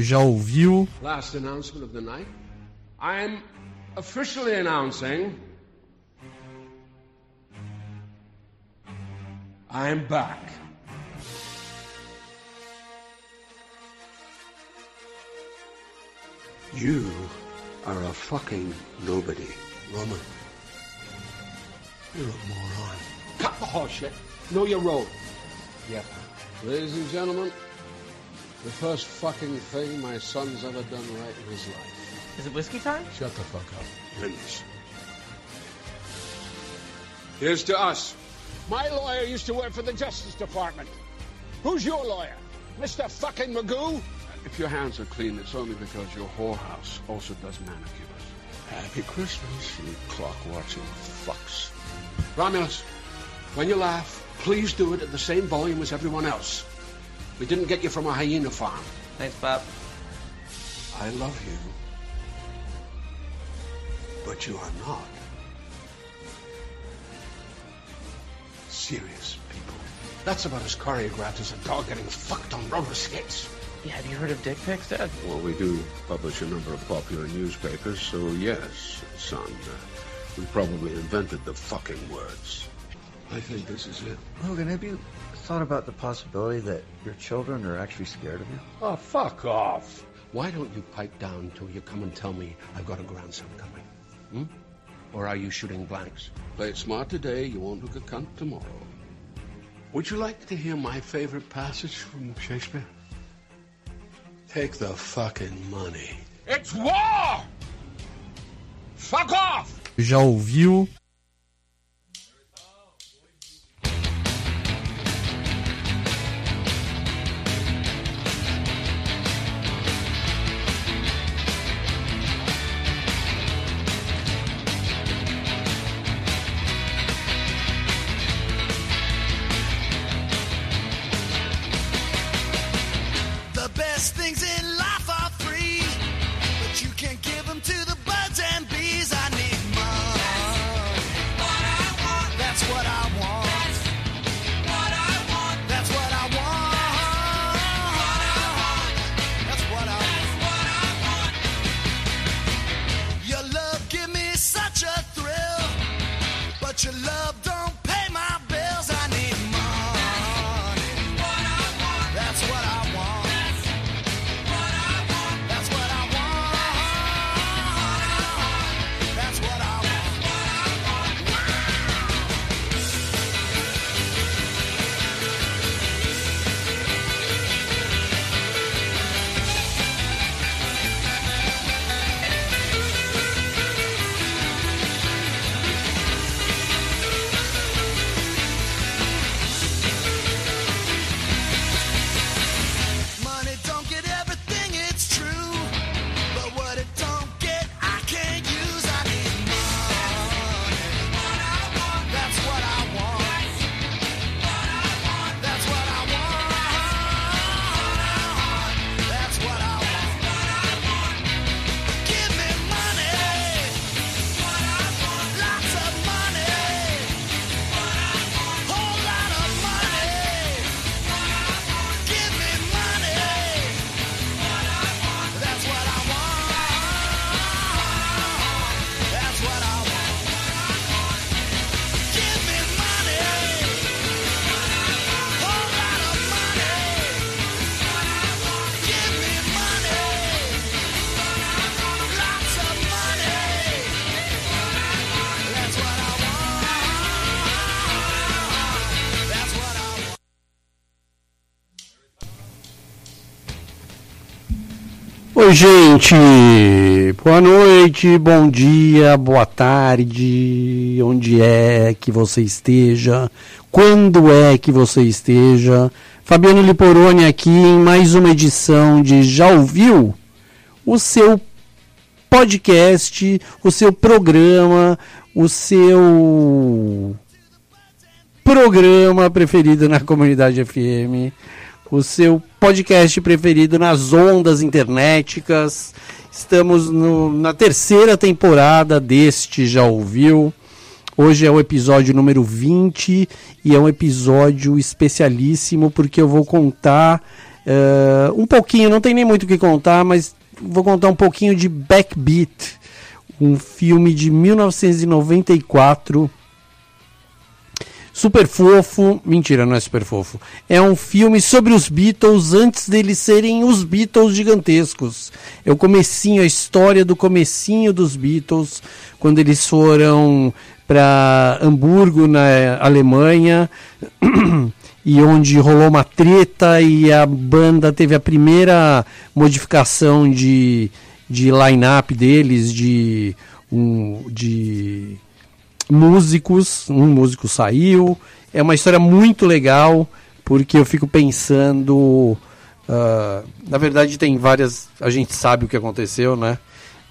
Já ouviu? Last announcement of the night. I'm officially announcing I'm back. You are a fucking nobody, Roman. You're a moron. Cut the horseshit. Know your role. Yep. Ladies and gentlemen, the first fucking thing my son's ever done right in his life. Is it whiskey time? Shut the fuck up. Finish. Here's to us. My lawyer used to work for the Justice Department. Who's your lawyer? Mr. fucking Magoo? If your hands are clean, it's only because your whorehouse also does manicures. Happy Christmas, you clock-watching fucks. Romulus, when you laugh, please do it at the same volume as everyone else. We didn't get you from a hyena farm. Thanks, Bob. I love you. But you are not. Serious people. That's about as choreographed as a dog getting fucked on roller skates. Yeah, have you heard of dick pics, Dad? Well, we do publish a number of popular newspapers, so yes, son. Uh, we probably invented the fucking words. I think this is it. Logan, have you thought about the possibility that your children are actually scared of you? Oh, fuck off. Why don't you pipe down till you come and tell me I've got a grandson coming? Hmm? Or are you shooting blanks? Play it smart today, you won't look a cunt tomorrow. Would you like to hear my favorite passage from Shakespeare? Take the fucking money. It's war! Fuck off! Já ouviu? Gente! Boa noite, bom dia, boa tarde, onde é que você esteja, quando é que você esteja. Fabiano Liporoni aqui em mais uma edição de Já Ouviu? O seu podcast, o seu programa, o seu programa preferido na comunidade FM, o seu podcast preferido nas ondas internéticas. Estamos no- na terceira temporada deste Já Ouviu. Hoje é o episódio número 20 e é um episódio especialíssimo porque eu vou contar Eh, um pouquinho, não tem nem muito o que contar, mas vou contar um pouquinho de Backbeat, um filme de 1994. Super fofo, mentira, não é super fofo. É um filme sobre os Beatles antes deles serem os Beatles gigantescos. É o comecinho, a história do comecinho dos Beatles, quando eles foram para Hamburgo, na Alemanha, e onde rolou uma treta e a banda teve a primeira modificação de, de line-up deles, de, um, de músicos, um músico saiu. É uma história muito legal, porque eu fico pensando. Uh, na verdade, tem várias. A gente sabe o que aconteceu, né?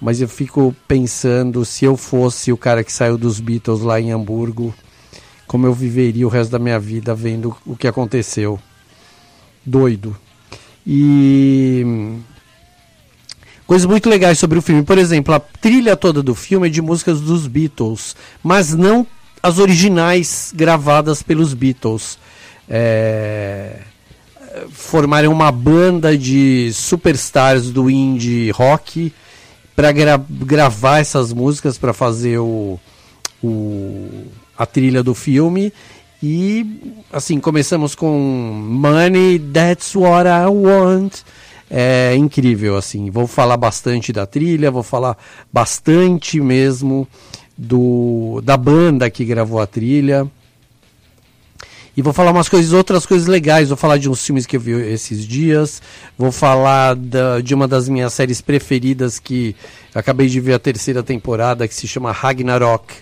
Mas eu fico pensando se eu fosse o cara que saiu dos Beatles lá em Hamburgo, como eu viveria o resto da minha vida vendo o que aconteceu. Doido. E coisas muito legais sobre o filme. Por exemplo, a trilha toda do filme é de músicas dos Beatles, mas não as originais gravadas pelos Beatles. É... Formaram uma banda de superstars do indie rock para gra gravar essas músicas para fazer o, o, a trilha do filme. E assim, começamos com Money, That's What I Want é incrível assim. Vou falar bastante da trilha, vou falar bastante mesmo do da banda que gravou a trilha. E vou falar umas coisas, outras coisas legais. Vou falar de uns filmes que eu vi esses dias. Vou falar da, de uma das minhas séries preferidas que acabei de ver a terceira temporada, que se chama Ragnarok.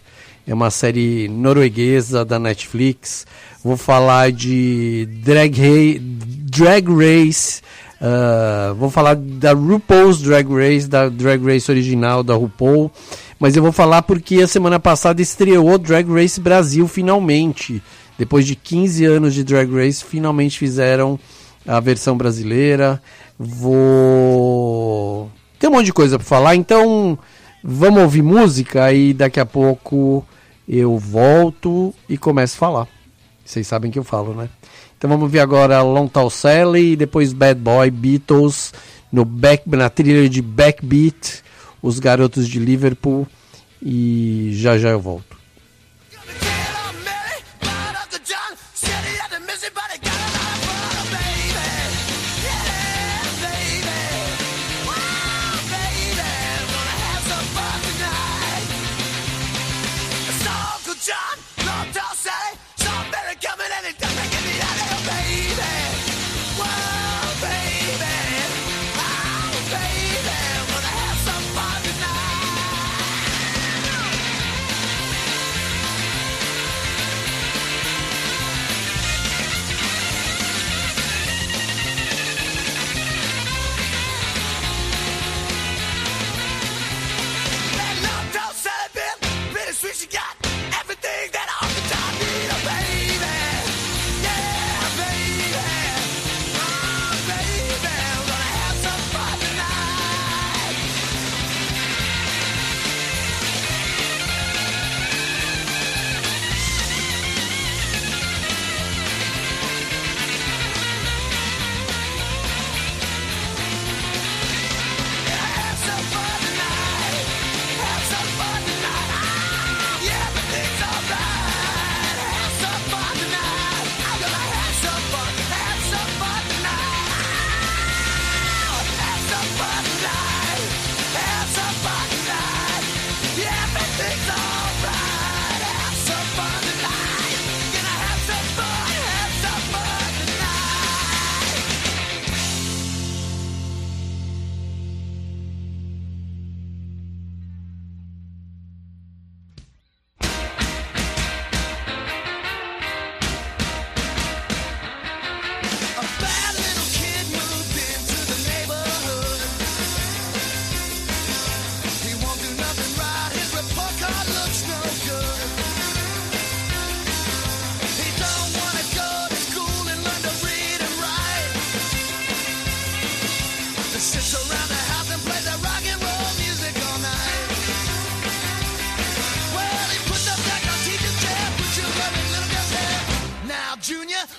É uma série norueguesa da Netflix. Vou falar de Drag, Drag Race Uh, vou falar da RuPaul's Drag Race, da Drag Race original da RuPaul. Mas eu vou falar porque a semana passada estreou Drag Race Brasil finalmente. Depois de 15 anos de Drag Race, finalmente fizeram a versão brasileira. Vou. Tem um monte de coisa para falar, então vamos ouvir música e daqui a pouco eu volto e começo a falar. Vocês sabem que eu falo, né? Então vamos ver agora Long Tall Sally e depois Bad Boy, Beatles, no back, na trilha de Backbeat, os garotos de Liverpool e já já eu volto.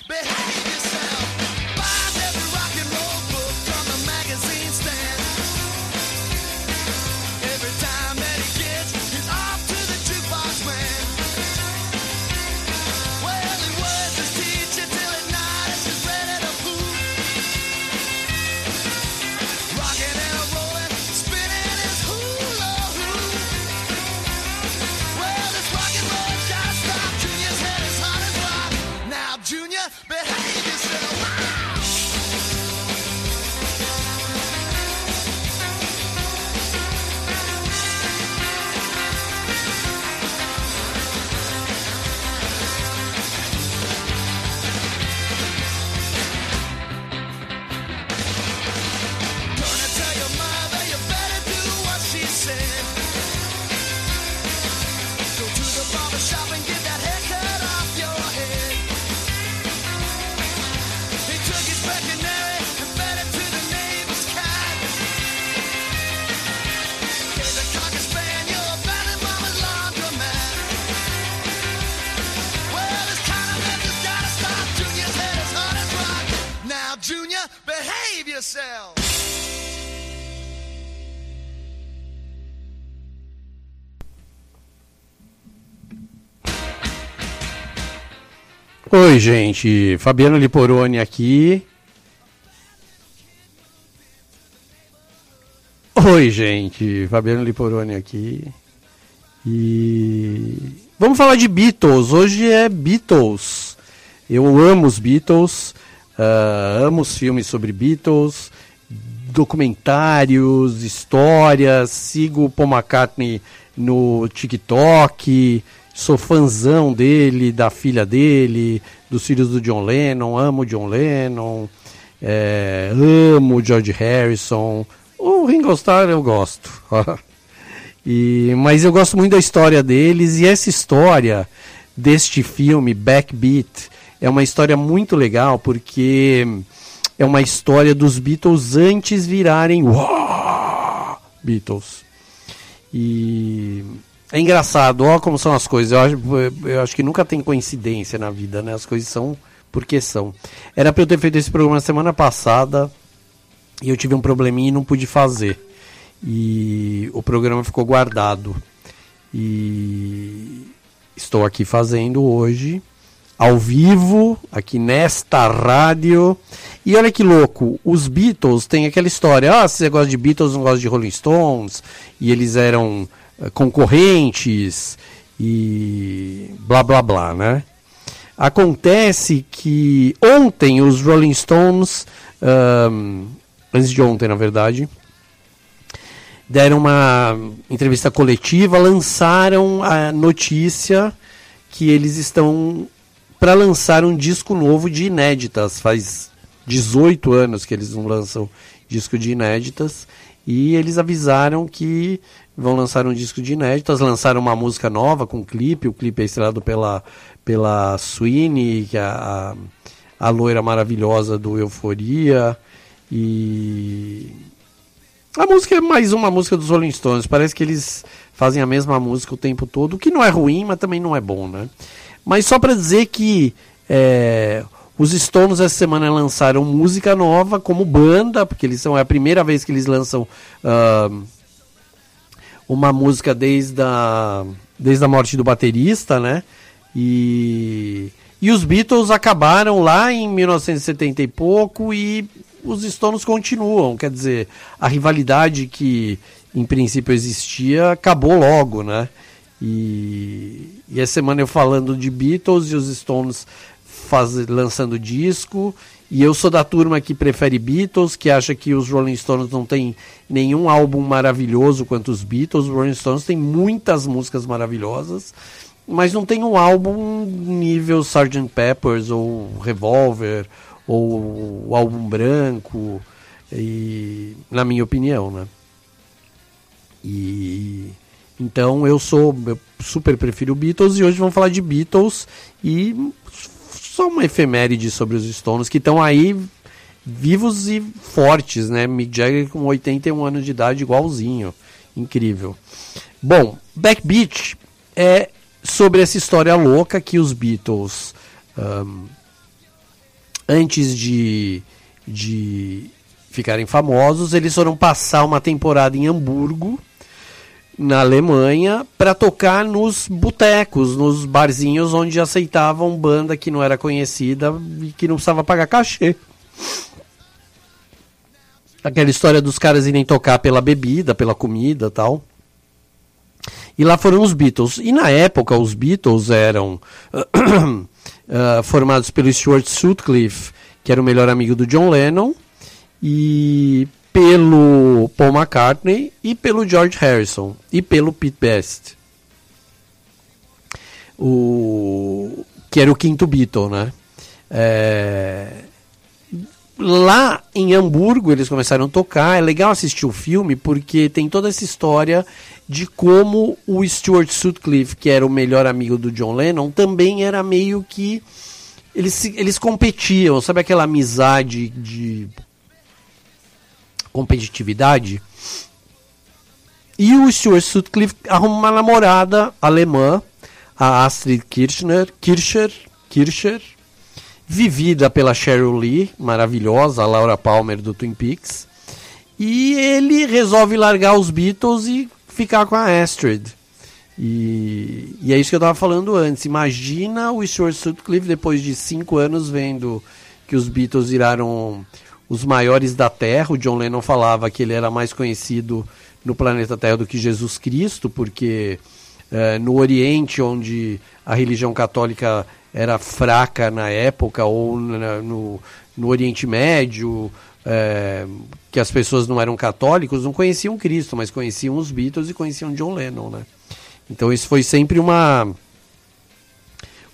behavior. Oi, gente. Fabiano Liporoni aqui. Oi, gente. Fabiano Liporoni aqui. E vamos falar de Beatles. Hoje é Beatles. Eu amo os Beatles, ah, amo os filmes sobre Beatles, documentários, histórias. Sigo o Paul McCartney no TikTok. Sou fãzão dele, da filha dele, dos filhos do John Lennon. Amo John Lennon. é, amo George Harrison. O Ringo Starr eu gosto. E, mas eu gosto muito da história deles e essa história deste filme, Backbeat, é uma história muito legal porque é uma história dos Beatles antes virarem! Beatles. E é engraçado, ó como são as coisas. Eu acho, eu acho que nunca tem coincidência na vida, né? As coisas são porque são. Era para eu ter feito esse programa semana passada e eu tive um probleminha e não pude fazer e o programa ficou guardado. E estou aqui fazendo hoje, ao vivo, aqui nesta rádio. E olha que louco, os Beatles têm aquela história: ah, se você gosta de Beatles, não gosta de Rolling Stones, e eles eram concorrentes, e blá blá blá, né? Acontece que ontem os Rolling Stones, ahm, antes de ontem na verdade, deram uma entrevista coletiva, lançaram a notícia que eles estão para lançar um disco novo de inéditas. Faz 18 anos que eles não lançam disco de inéditas e eles avisaram que vão lançar um disco de inéditas, lançaram uma música nova com clipe, o clipe é estrelado pela pela Sweeney, que é a, a loira maravilhosa do Euforia e a música é mais uma música dos Rolling Stones. Parece que eles fazem a mesma música o tempo todo, o que não é ruim, mas também não é bom, né? Mas só para dizer que é, os Stones essa semana lançaram música nova como banda, porque eles são é a primeira vez que eles lançam ah, uma música desde a, desde a morte do baterista, né? E, e os Beatles acabaram lá em 1970 e pouco e os Stones continuam, quer dizer, a rivalidade que em princípio existia acabou logo, né? E, e essa semana eu falando de Beatles e os Stones faz, lançando disco. E eu sou da turma que prefere Beatles, que acha que os Rolling Stones não tem nenhum álbum maravilhoso quanto os Beatles. Os Rolling Stones tem muitas músicas maravilhosas, mas não tem um álbum nível Sgt. Peppers ou Revolver ou o álbum branco, e, na minha opinião, né? E então eu sou eu super prefiro Beatles e hoje vamos falar de Beatles e só uma efeméride sobre os Stones que estão aí vivos e fortes, né? Mick Jagger com 81 anos de idade igualzinho, incrível. Bom, Backbeat é sobre essa história louca que os Beatles um, antes de, de ficarem famosos, eles foram passar uma temporada em Hamburgo, na Alemanha, para tocar nos botecos, nos barzinhos onde aceitavam banda que não era conhecida e que não precisava pagar cachê. Aquela história dos caras irem tocar pela bebida, pela comida tal. E lá foram os Beatles. E na época os Beatles eram uh, formados pelo Stuart Sutcliffe, que era o melhor amigo do John Lennon, e pelo Paul McCartney e pelo George Harrison e pelo Pete Best. O que era o quinto Beatle, né? É... Lá em Hamburgo eles começaram a tocar. É legal assistir o filme porque tem toda essa história de como o Stuart Sutcliffe, que era o melhor amigo do John Lennon, também era meio que. Eles, eles competiam, sabe aquela amizade de competitividade? E o Stuart Sutcliffe arruma uma namorada alemã, a Astrid Kirchner, Kircher, Kircher, vivida pela Cheryl Lee, maravilhosa, a Laura Palmer do Twin Peaks. E ele resolve largar os Beatles e ficar com a Astrid. E, e é isso que eu estava falando antes. Imagina o Stuart Sutcliffe depois de cinco anos vendo que os Beatles viraram os maiores da Terra. O John Lennon falava que ele era mais conhecido no planeta Terra do que Jesus Cristo, porque eh, no Oriente, onde a religião católica era fraca na época, ou na, no, no Oriente Médio, eh, que as pessoas não eram católicos, não conheciam Cristo, mas conheciam os Beatles e conheciam John Lennon, né? Então isso foi sempre uma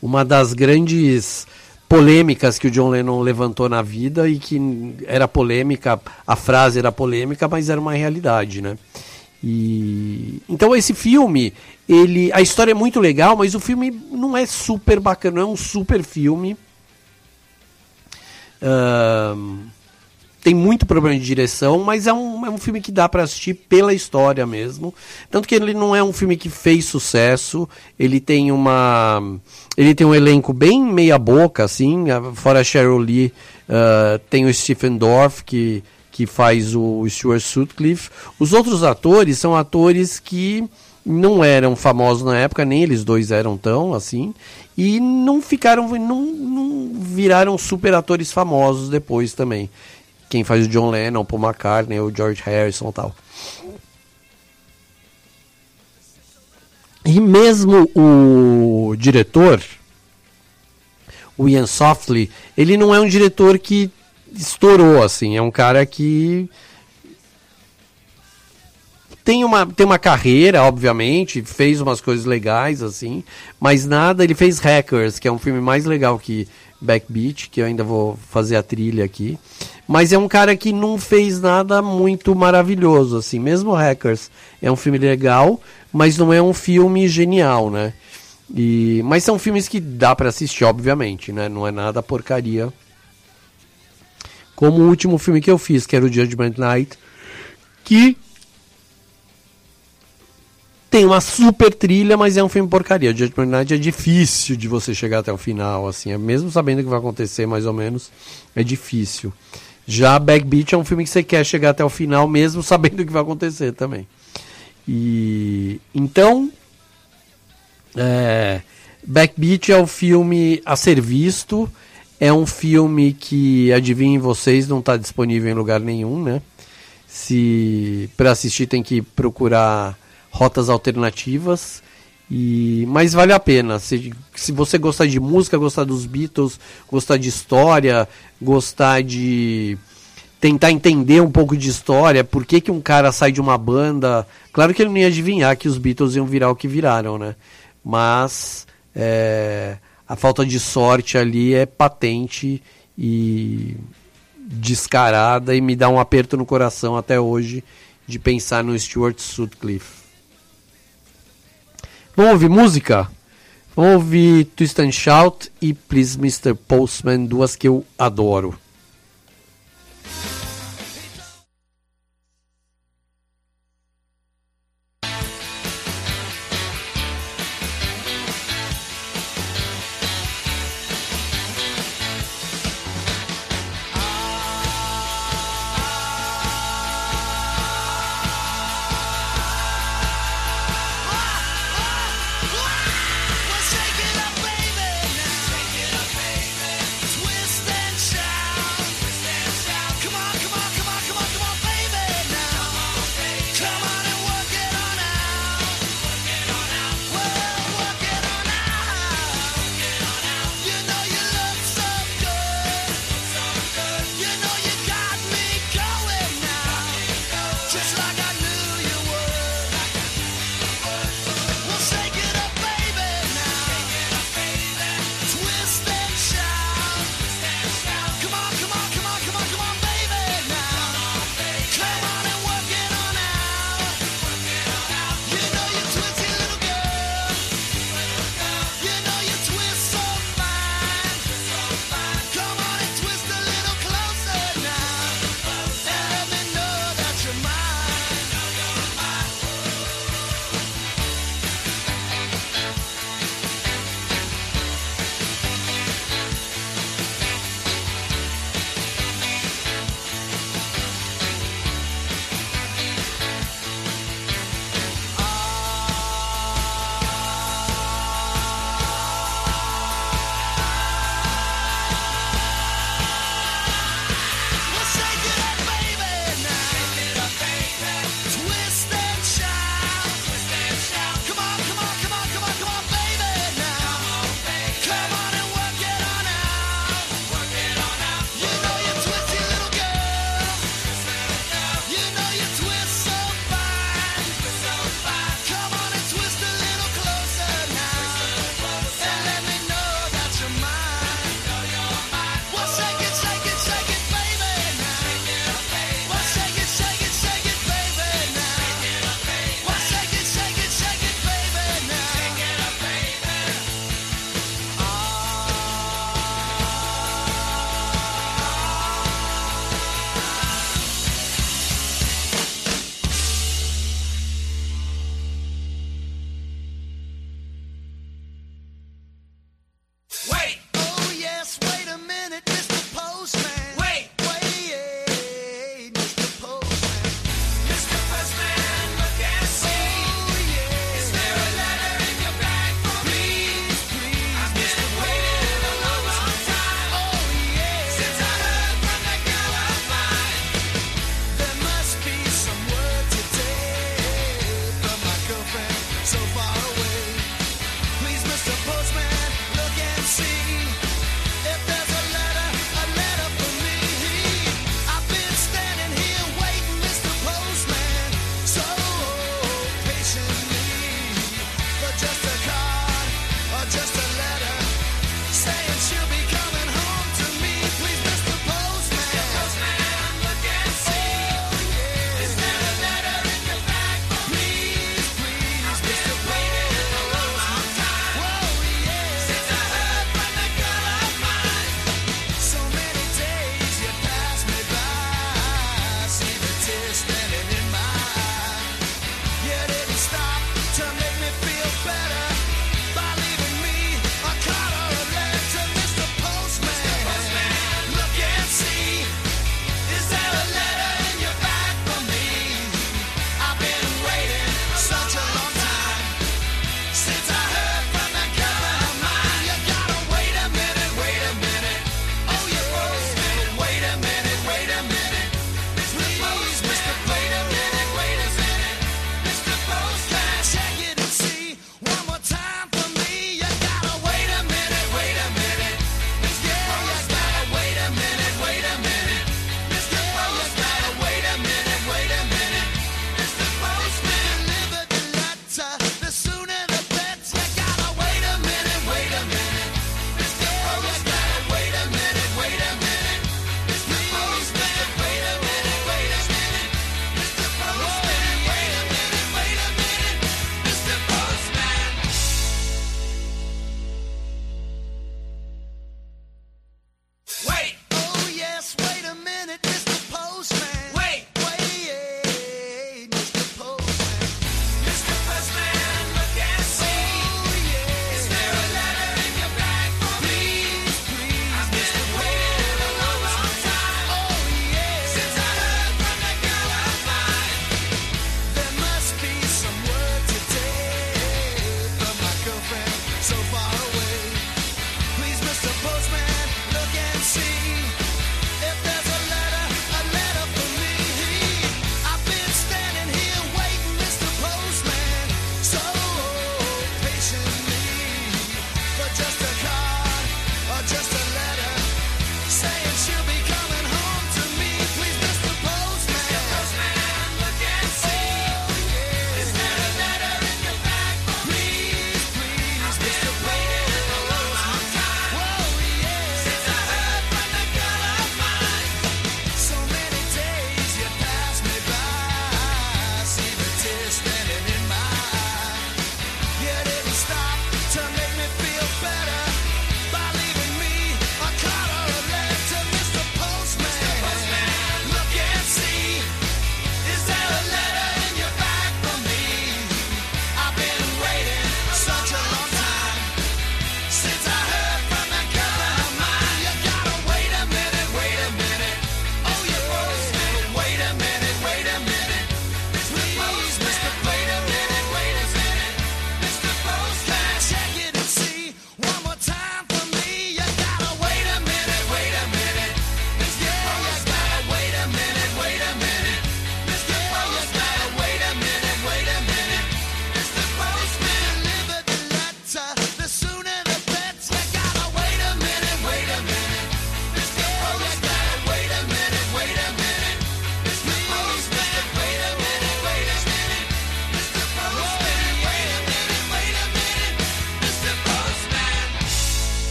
uma das grandes polêmicas que o John Lennon levantou na vida e que era polêmica, a frase era polêmica, mas era uma realidade, né? E então esse filme, ele, a história é muito legal, mas o filme não é super bacana, não é um super filme. Uh, tem muito problema de direção, mas é um, é um filme que dá para assistir pela história mesmo. Tanto que ele não é um filme que fez sucesso, ele tem uma. Ele tem um elenco bem meia boca, assim, fora Cheryl Lee, uh, tem o Stephen Dorff, que, que faz o Stuart Sutcliffe. Os outros atores são atores que não eram famosos na época, nem eles dois eram tão assim, e não ficaram, não, não viraram super atores famosos depois também quem faz o John Lennon, Paul McCartney, o George Harrison e tal. E mesmo o diretor, o Ian Softly, ele não é um diretor que estourou assim, é um cara que tem uma, tem uma carreira, obviamente, fez umas coisas legais assim, mas nada, ele fez Hackers, que é um filme mais legal que Backbeat, que eu ainda vou fazer a trilha aqui. Mas é um cara que não fez nada muito maravilhoso, assim. Mesmo Hackers é um filme legal, mas não é um filme genial, né? E, mas são filmes que dá para assistir, obviamente, né? Não é nada porcaria. Como o último filme que eu fiz, que era o Judgment Night, que tem uma super trilha, mas é um filme porcaria. Judgment Night é difícil de você chegar até o final, assim, é mesmo sabendo o que vai acontecer, mais ou menos, é difícil. Já Backbeat é um filme que você quer chegar até o final, mesmo sabendo o que vai acontecer também. E então, é, Backbeat é um filme a ser visto. É um filme que, adivinhem vocês, não está disponível em lugar nenhum, né? Se para assistir tem que procurar rotas alternativas. E, mas vale a pena. Se, se você gostar de música, gostar dos Beatles, gostar de história, gostar de tentar entender um pouco de história, por que, que um cara sai de uma banda. Claro que ele não ia adivinhar que os Beatles iam virar o que viraram, né? Mas é, a falta de sorte ali é patente e descarada e me dá um aperto no coração até hoje de pensar no Stuart Sutcliffe. Vamos ouvir música? Vamos ouvir Twist and Shout e Please Mr. Postman, duas que eu adoro.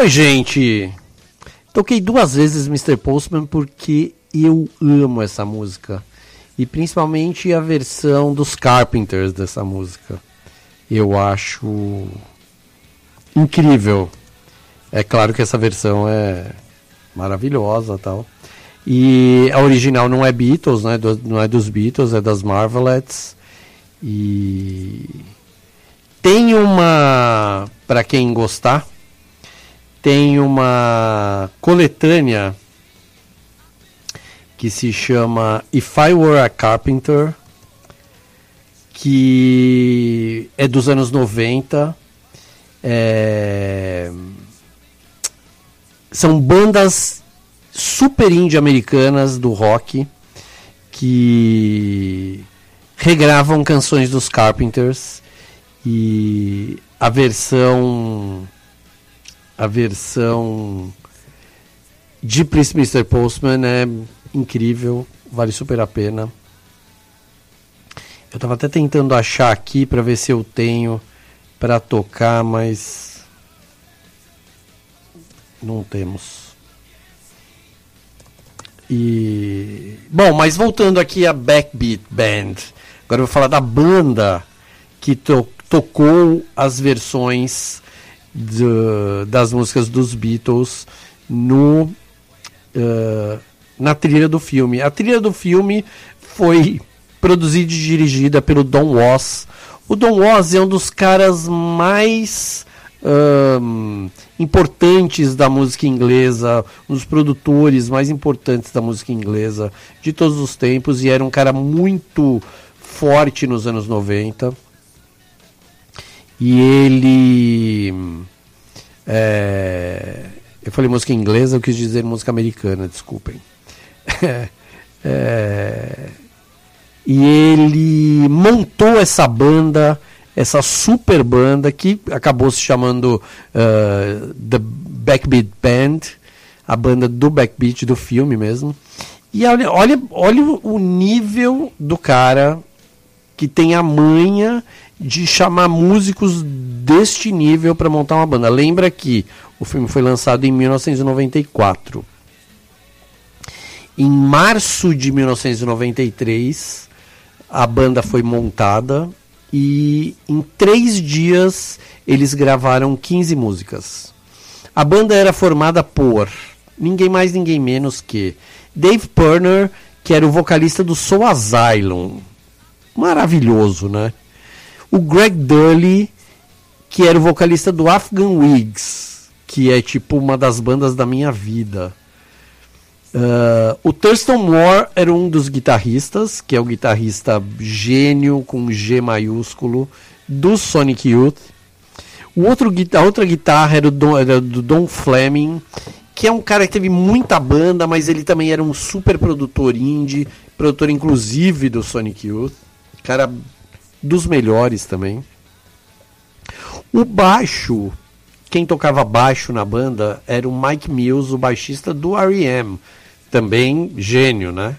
Oi, gente. Toquei duas vezes Mr. Postman porque eu amo essa música. E principalmente a versão dos Carpenters dessa música. Eu acho incrível. É claro que essa versão é maravilhosa tal. E a original não é Beatles, né? não é dos Beatles, é das Marvelettes. E tem uma, para quem gostar, tem uma coletânea que se chama If I Were a Carpenter, que é dos anos 90. É, São bandas super indie americanas do rock que regravam canções dos Carpenters e a versão a versão de Prince Mr. Postman é incrível, vale super a pena. Eu tava até tentando achar aqui para ver se eu tenho para tocar, mas não temos. E bom, mas voltando aqui a Backbeat Band. Agora eu vou falar da banda que to- tocou as versões do- das músicas dos Beatles no eh, na trilha do filme. A trilha do filme foi produzida e dirigida pelo Don Was. O Don Was é um dos caras mais ahn, importantes da música inglesa, um dos produtores mais importantes da música inglesa de todos os tempos e era um cara muito forte nos anos 90. E ele. é, eu falei música inglesa, eu quis dizer música americana, desculpem. É, e ele montou essa banda, essa super banda que acabou se chamando eh, The Backbeat Band, a banda do Backbeat do filme mesmo. E olha, olha, olha o nível do cara que tem a manha de chamar músicos deste nível para montar uma banda. Lembra que o filme foi lançado em 1994. Em março de 1993, a banda foi montada e em três dias eles gravaram 15 músicas. A banda era formada por ninguém mais, ninguém menos que Dave Purner, que era o vocalista do Soul Asylum. Maravilhoso, né? O Greg Dully, que era o vocalista do Afghan Wigs, que é tipo uma das bandas da minha vida. Ah, o Thurston Moore era um dos guitarristas, que é o guitarrista gênio com G maiúsculo do Sonic Youth. O outro, a outra guitarra era, o Don- era do Don Fleming, que é um cara que teve muita banda, mas ele também era um super produtor indie, produtor inclusive do Sonic Youth. Cara dos melhores também. O baixo, quem tocava baixo na banda era o Mike Mills, o baixista do R.E.M., também gênio, né?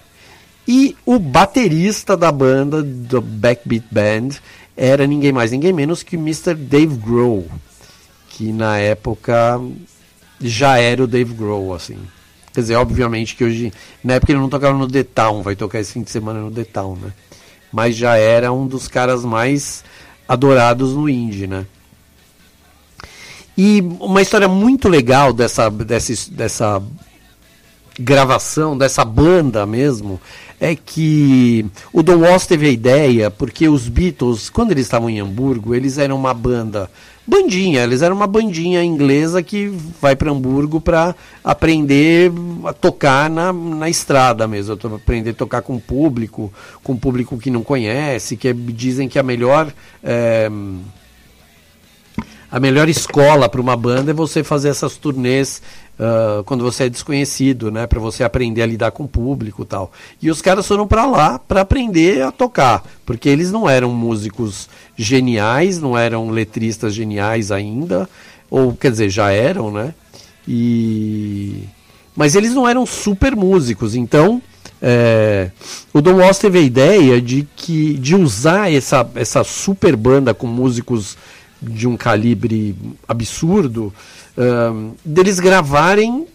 E o baterista da banda, do Backbeat Band, era ninguém mais, ninguém menos que Mr. Dave Grohl, que na época já era o Dave Grohl, assim. Quer dizer, obviamente que hoje, na época ele não tocava no The Town, vai tocar esse fim de semana no The Town, né? Mas já era um dos caras mais adorados no indie, né? E uma história muito legal dessa, dessa, dessa gravação, dessa banda mesmo, é que o Don Walsh teve a ideia, porque os Beatles, quando eles estavam em Hamburgo, eles eram uma banda, bandinha, eles eram uma bandinha inglesa que vai para Hamburgo para aprender a tocar na, na estrada mesmo, aprender a tocar com público, com público que não conhece, que é- dizem que a melhor. eh, a melhor escola para uma banda é você fazer essas turnês ah, quando você é desconhecido, né, para você aprender a lidar com o público, e tal. E os caras foram para lá para aprender a tocar, porque eles não eram músicos geniais, não eram letristas geniais ainda, ou quer dizer, já eram, né? E mas eles não eram super músicos, então é, o Don Walsh teve a ideia de que de usar essa, essa super banda com músicos de um calibre absurdo, ahn, deles gravarem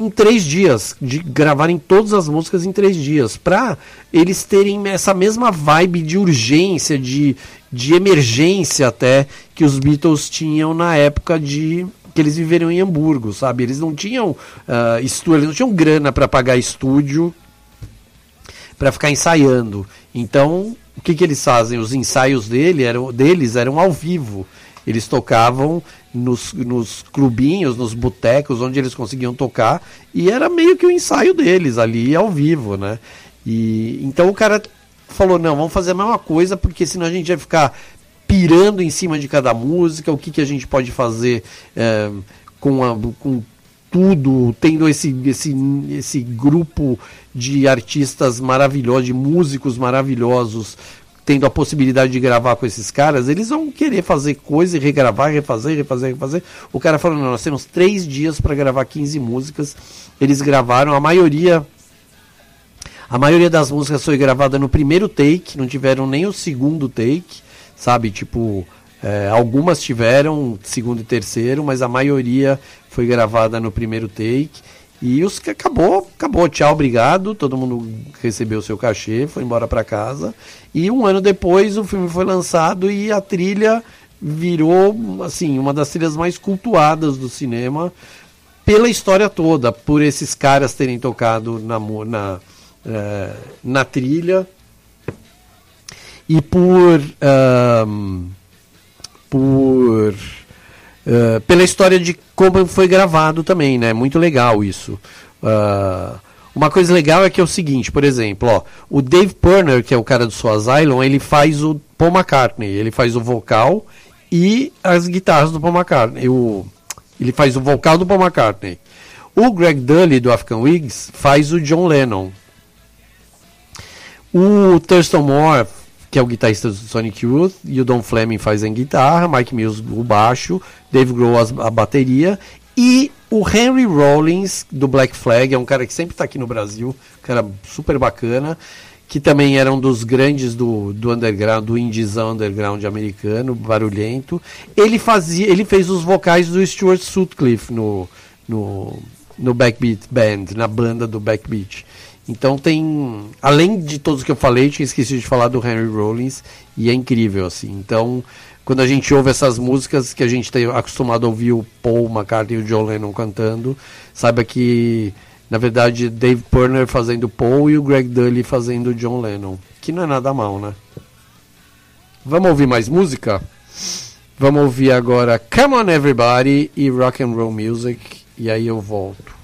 em três dias, de gravarem todas as músicas em três dias, para eles terem essa mesma vibe de urgência, de, de emergência até que os Beatles tinham na época de que eles viveram em Hamburgo, sabe? Eles não tinham ah, estúdio, eles não tinham grana para pagar estúdio para ficar ensaiando. Então, o que, que eles fazem? Os ensaios dele eram, deles eram ao vivo. Eles tocavam nos, nos clubinhos, nos botecos, onde eles conseguiam tocar, e era meio que o ensaio deles ali ao vivo, né? E então o cara falou: não, vamos fazer a mesma coisa, porque senão a gente vai ficar pirando em cima de cada música, o que, que a gente pode fazer eh, com, a, com tudo, tendo esse, esse, esse grupo de artistas maravilhosos, de músicos maravilhosos, tendo a possibilidade de gravar com esses caras, eles vão querer fazer coisa e regravar, refazer, refazer, refazer. O cara falou: não, nós temos três dias para gravar 15 músicas. Eles gravaram, a maioria. A maioria das músicas foi gravada no primeiro take, não tiveram nem o segundo take, sabe? Tipo, é, algumas tiveram segundo e terceiro, mas a maioria foi gravada no primeiro take. E os que acabou, acabou, tchau, obrigado. Todo mundo recebeu seu cachê, foi embora para casa. E um ano depois o filme foi lançado e a trilha virou assim uma das trilhas mais cultuadas do cinema pela história toda, por esses caras terem tocado na, na, eh, na trilha e por ahm, por eh, pela história de como foi gravado também, né? Muito legal isso. Ah, uma coisa legal é que é o seguinte, por exemplo, ó, o Dave Purner, que é o cara do Soul Asylum, ele faz o Paul McCartney, ele faz o vocal e as guitarras do Paul McCartney. O, ele faz o vocal do Paul McCartney. O Greg Dully do African Wigs faz o John Lennon. O Thurston Moore, que é o guitarrista do Sonic Youth, e o Don Fleming faz guitarra, Mike Mills o baixo, Dave Grohl a bateria e o Henry Rollins do Black Flag, é um cara que sempre está aqui no Brasil, um cara super bacana, que também era um dos grandes do, do underground, do indiezão underground americano, barulhento. Ele fazia, ele fez os vocais do Stuart Sutcliffe no, no, no Backbeat Band, na banda do Backbeat. Então tem, além de todos que eu falei, tinha esquecido de falar do Henry Rollins e é incrível assim. Então, quando a gente ouve essas músicas que a gente está acostumado a ouvir o Paul McCartney e o John Lennon cantando, saiba que na verdade Dave Purner fazendo Paul e o Greg Dully fazendo John Lennon, que não é nada mal, né? Vamos ouvir mais música? Vamos ouvir agora Come On Everybody e Rock and Roll Music e aí eu volto.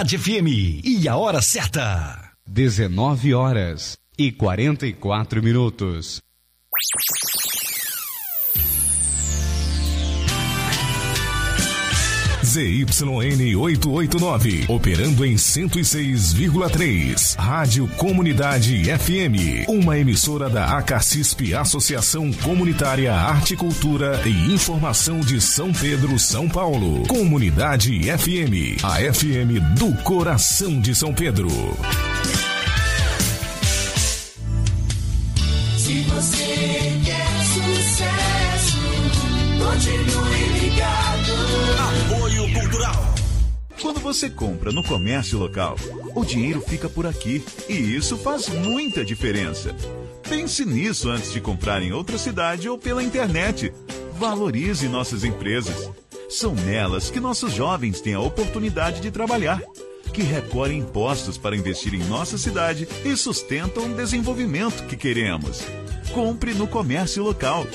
Cidade FM e a hora certa. 19 horas e 44 minutos. ZYN 889, operando em 106,3. Rádio Comunidade FM, uma emissora da ACACISP, Associação Comunitária Arte, Cultura e Informação de São Pedro, São Paulo. Comunidade FM, a FM do coração de São Pedro. Se você quer sucesso, continue ligado. Quando você compra no comércio local, o dinheiro fica por aqui e isso faz muita diferença. Pense nisso antes de comprar em outra cidade ou pela internet. Valorize nossas empresas. São nelas que nossos jovens têm a oportunidade de trabalhar, que recolhem impostos para investir em nossa cidade e sustentam o desenvolvimento que queremos. Compre no comércio local.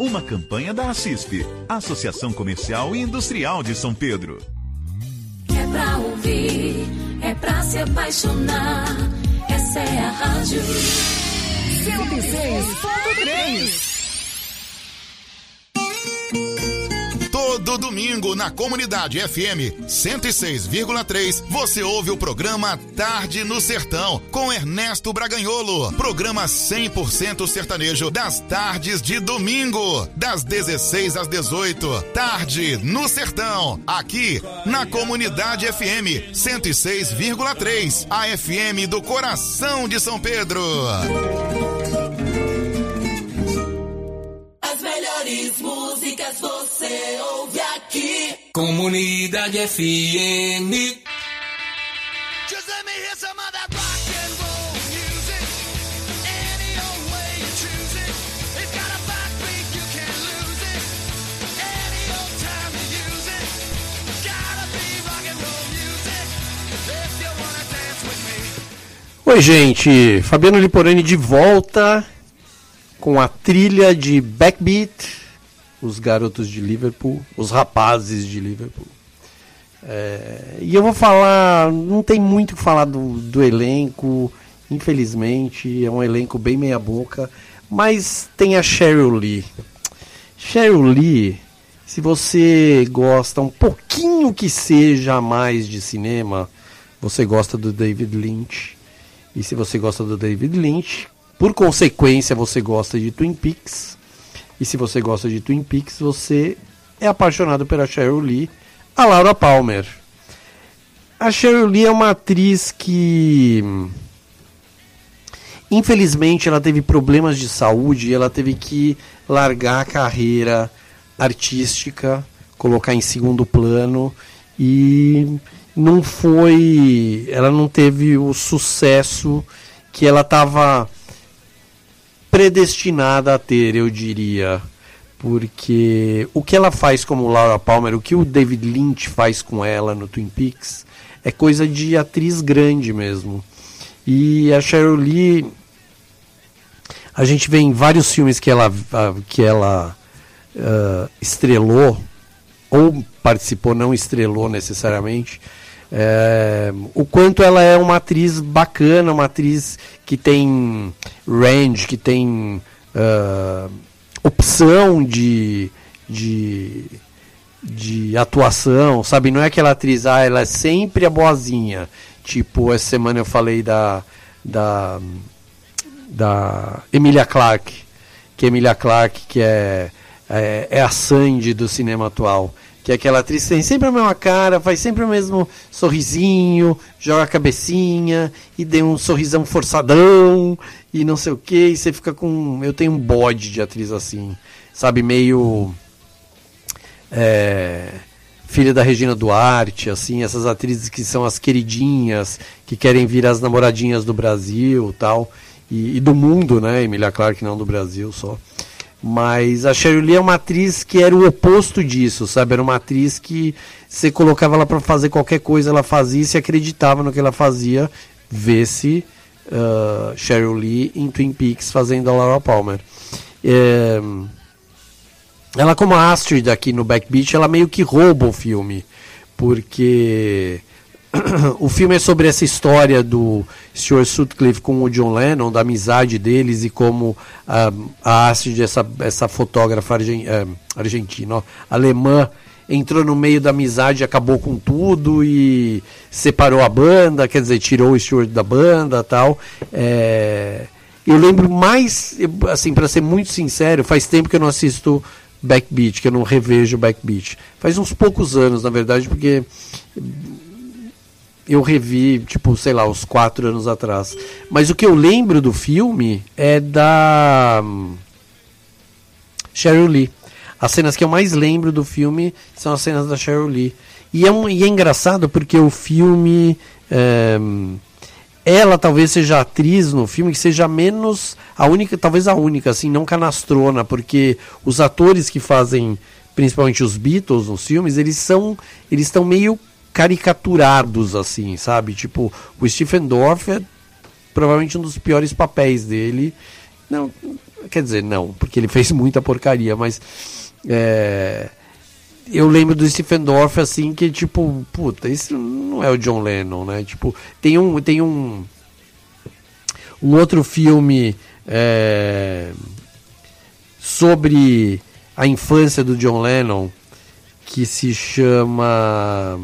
Uma campanha da ACISP, Associação Comercial e Industrial de São Pedro. Pra ouvir, é pra se apaixonar. Essa é a rádio. 106.3 Todo domingo na Comunidade FM 106,3 você ouve o programa Tarde no Sertão com Ernesto Braganholo. Programa 100% sertanejo das tardes de domingo, das 16 às 18. Tarde no Sertão, aqui na Comunidade FM 106,3, a FM do coração de São Pedro. Músicas você ouve aqui. Comunidade FM. Just let me hear some of that rock and roll music. Any old way you choose it. It's got a backbeat, you can't lose it. Any old time you use it. Gotta be rock and roll music. If you wanna dance with me. Oi, gente. Fabiano Liporani de volta com a trilha de Backbeat, os garotos de Liverpool, os rapazes de Liverpool. É, e eu vou falar, não tem muito o que falar do, do elenco, infelizmente, é um elenco bem meia boca, mas tem a Cheryl Lee. Cheryl Lee, se você gosta um pouquinho que seja mais de cinema, você gosta do David Lynch. E se você gosta do David Lynch, por consequência você gosta de Twin Peaks. E se você gosta de Twin Peaks, você é apaixonado pela Cheryl Lee, a Laura Palmer. A Cheryl Lee é uma atriz que infelizmente ela teve problemas de saúde e ela teve que largar a carreira artística, colocar em segundo plano e não foi, ela não teve o sucesso que ela estava predestinada a ter, eu diria. Porque o que ela faz como Laura Palmer, o que o David Lynch faz com ela no Twin Peaks, é coisa de atriz grande mesmo. E a Cheryl Lee, a gente vê em vários filmes que ela, que ela ah, estrelou, ou participou, não estrelou necessariamente, é, o quanto ela é uma atriz bacana, uma atriz que tem range, que tem ah, opção de, de, de atuação, sabe? Não é aquela atriz, ah, ela é sempre a boazinha. Tipo, essa semana eu falei da, da, da Emilia Clarke, que Emilia Clarke, que é, é, é a Sandy do cinema atual que é aquela atriz tem sempre a mesma cara, faz sempre o mesmo sorrisinho, joga a cabecinha e dê um sorrisão forçadão e não sei o que, e você fica com. Eu tenho um bode de atriz assim, sabe, meio. É, filha da Regina Duarte, assim, essas atrizes que são as queridinhas, que querem vir as namoradinhas do Brasil tal, e, e do mundo, né? Emilia Clarke não do Brasil só. Mas a Cheryl Lee é uma atriz que era o oposto disso, sabe? Era uma atriz que você colocava ela para fazer qualquer coisa, ela fazia e se acreditava no que ela fazia. Vê-se uh, Cheryl Lee em Twin Peaks fazendo a Laura Palmer. É, ela como a Astrid aqui no Backbeat, ela meio que rouba o filme, porque o filme é sobre essa história do Stuart Sutcliffe com o John Lennon, da amizade deles e como a, a Astrid, essa, essa fotógrafa argen, uh, argentina, ó, alemã, entrou no meio da amizade acabou com tudo e separou a banda, quer dizer, tirou o Stewart da banda tal. É, eu lembro mais, assim, para ser muito sincero, faz tempo que eu não assisto Backbeat, que eu não revejo Backbeat. Faz uns poucos anos, na verdade, porque eu revi, tipo, sei lá, uns quatro anos atrás. Mas o que eu lembro do filme é da hum, Cheryl Lee. As cenas que eu mais lembro do filme são as cenas da Cheryl Lee. E é, um, e é engraçado porque o filme. é, ela talvez seja atriz no filme que seja menos. A única, talvez a única, assim, não canastrona, porque os atores que fazem, principalmente os Beatles nos filmes, eles são. Eles estão meio caricaturados, assim, sabe? Tipo, o Stephen Dorff é provavelmente um dos piores papéis dele. Não, quer dizer, não, porque ele fez muita porcaria, mas é, eu lembro do Stephen Dorff assim que tipo, puta, isso não é o John Lennon, né? Tipo, tem um tem um um outro filme é, sobre a infância do John Lennon que se chama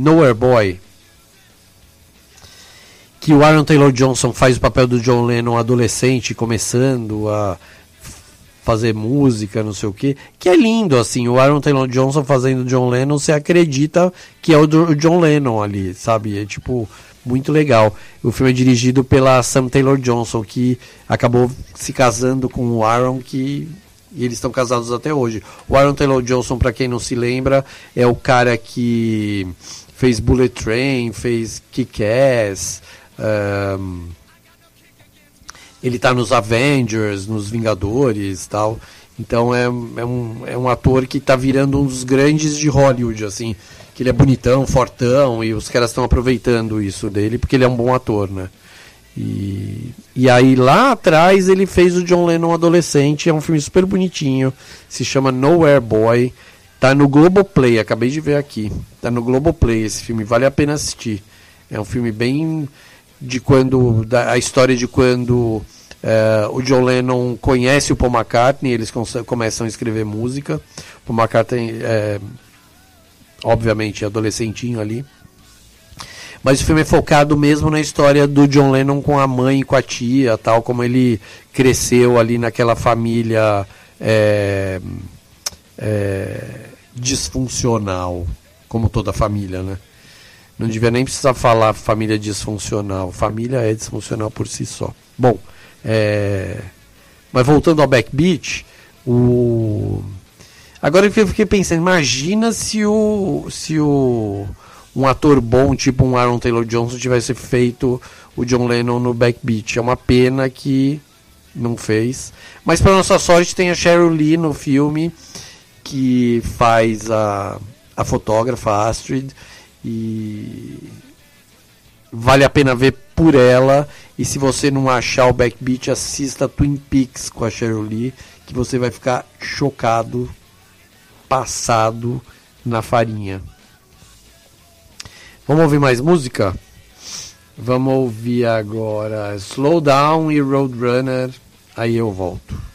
Nowhere Boy que o Aaron Taylor Johnson faz o papel do John Lennon adolescente, começando a fazer música, não sei o que, que é lindo, assim, o Aaron Taylor Johnson fazendo John Lennon, você acredita que é o, John Lennon ali, sabe? É tipo, muito legal. O filme é dirigido pela Sam Taylor Johnson, que acabou se casando com o Aaron, que e eles estão casados até hoje. O Aaron Taylor Johnson, para quem não se lembra, é o cara que fez Bullet Train, fez Kick-Ass, ahn, ele tá nos Avengers, nos Vingadores tal. Então é, é, um, é um ator que tá virando um dos grandes de Hollywood, assim. Que ele é bonitão, fortão, e os caras estão aproveitando isso dele, porque ele é um bom ator, né? E, e aí lá atrás ele fez o John Lennon adolescente, é um filme super bonitinho, se chama Nowhere Boy, tá no Globoplay, acabei de ver aqui. Tá no Globoplay esse filme, vale a pena assistir. É um filme bem de quando da, a história de quando eh, o John Lennon conhece o Paul McCartney, eles começam a escrever música. O Paul McCartney, é, obviamente, adolescentinho ali. Mas o filme é focado mesmo na história do John Lennon com a mãe e com a tia, tal, como ele cresceu ali naquela família é, é, disfuncional, como toda família, né? Não devia nem precisar falar família disfuncional. Família é disfuncional por si só. Bom, é, mas voltando ao Backbeat, o agora eu fiquei pensando, imagina se o se o um ator bom, tipo um Aaron Taylor Johnson, tivesse feito o John Lennon no Backbeat. É uma pena que não fez. Mas para nossa sorte tem a Cheryl Lee no filme que faz a, a fotógrafa Astrid e vale a pena ver por ela. E se você não achar o Backbeat assista Twin Peaks com a Cheryl Lee que você vai ficar chocado passado na farinha. Vamos ouvir mais música? Vamos ouvir agora Slow Down e Roadrunner. Aí eu volto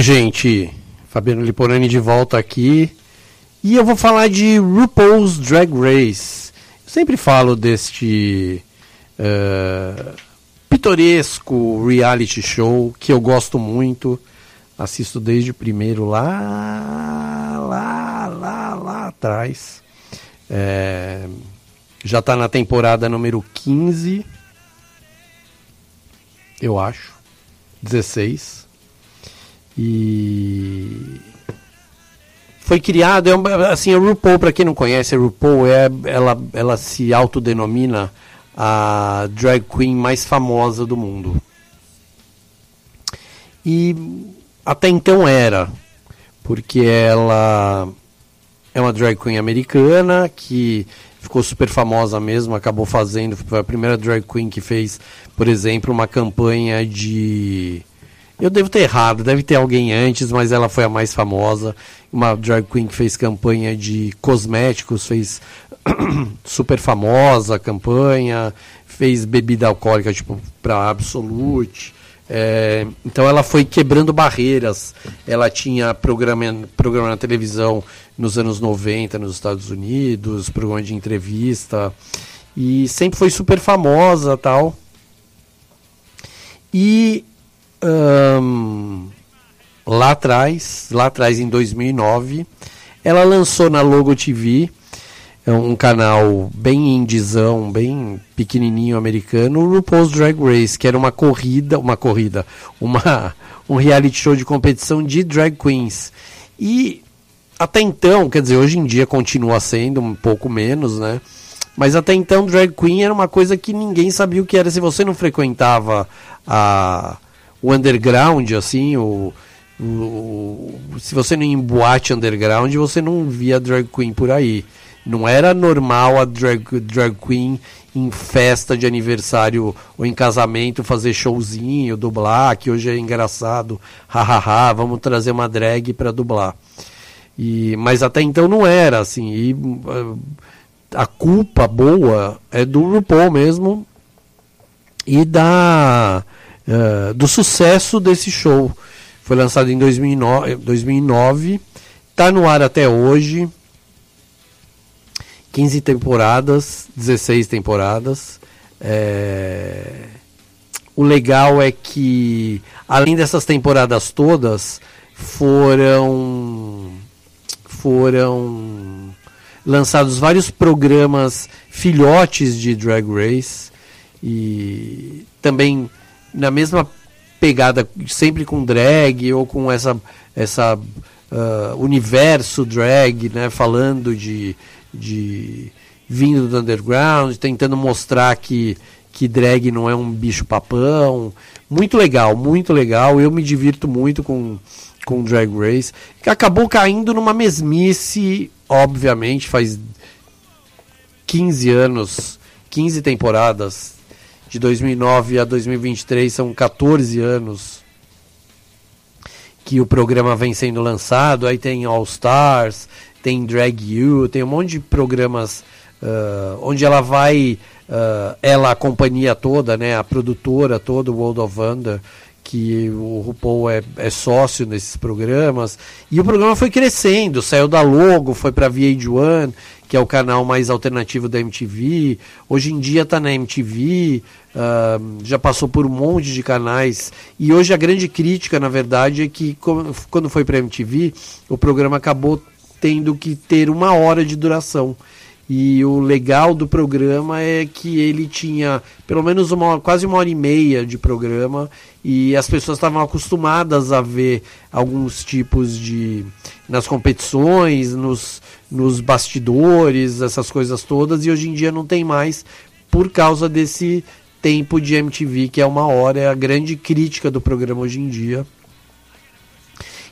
Oi, gente. Fabiano Liporani de volta aqui. E eu vou falar de RuPaul's Drag Race. Eu sempre falo deste eh, pitoresco reality show que eu gosto muito. Assisto desde o primeiro lá, lá, lá, lá atrás. Eh, já está na temporada número 15, eu acho. 16. E foi criado, é assim, a RuPaul, para quem não conhece, a RuPaul é, ela, ela se autodenomina a drag queen mais famosa do mundo. E até então era, porque ela é uma drag queen americana que ficou super famosa mesmo, acabou fazendo, foi a primeira drag queen que fez, por exemplo, uma campanha de eu devo ter errado, deve ter alguém antes, mas ela foi a mais famosa. Uma drag queen que fez campanha de cosméticos, fez super famosa campanha, fez bebida alcoólica tipo para Absolute, É, então ela foi quebrando barreiras. Ela tinha programa, programa na televisão nos anos 90 nos Estados Unidos, programa de entrevista. E sempre foi super famosa tal. E lá atrás, lá atrás em 2009, ela lançou na Logo TV, é um canal bem indizão, bem pequenininho americano, o RuPaul's Drag Race, que era uma corrida, uma corrida, uma um reality show de competição de drag queens. E até então, quer dizer, hoje em dia continua sendo um pouco menos, né? Mas até então drag queen era uma coisa que ninguém sabia o que era se você não frequentava a o underground assim, o, o- se você não ia em boate underground, você não via drag queen por aí. Não era normal a drag, drag queen em festa de aniversário ou em casamento fazer showzinho, dublar, que hoje é engraçado. Hahaha, vamos trazer uma drag para dublar. E, mas até então não era assim. E uh, a culpa boa é do RuPaul mesmo e da uh, do sucesso desse show. Foi lançado em 2009, 2009 tá no ar até hoje. 15 temporadas, 16 temporadas. É, O legal é que, além dessas temporadas todas, foram foram lançados vários programas filhotes de Drag Race e também na mesma pegada sempre com drag ou com essa essa ah, universo drag né falando de de vindo do underground tentando mostrar que que drag não é um bicho papão. Muito legal muito legal. Eu me divirto muito com com Drag Race, que acabou caindo numa mesmice, obviamente, faz 15 anos, 15 temporadas, de 2009 a 2023, são 14 anos que o programa vem sendo lançado, aí tem All Stars, tem Drag You, tem um monte de programas ah, onde ela vai, ah, ela, a companhia toda, né, a produtora toda, World of Wonder, que o RuPaul é, é sócio nesses programas. E o programa foi crescendo, saiu da Logo, foi para VH1, que é o canal mais alternativo da MTV. Hoje em dia está na MTV, ah, já passou por um monte de canais. E hoje a grande crítica, na verdade, é que quando foi para MTV, o programa acabou tendo que ter uma hora de duração. E o legal do programa é que ele tinha pelo menos uma quase uma hora e meia de programa e as pessoas estavam acostumadas a ver alguns tipos de nas competições, nos, nos bastidores, essas coisas todas, e hoje em dia não tem mais por causa desse tempo de MTV que é uma hora, é a grande crítica do programa hoje em dia.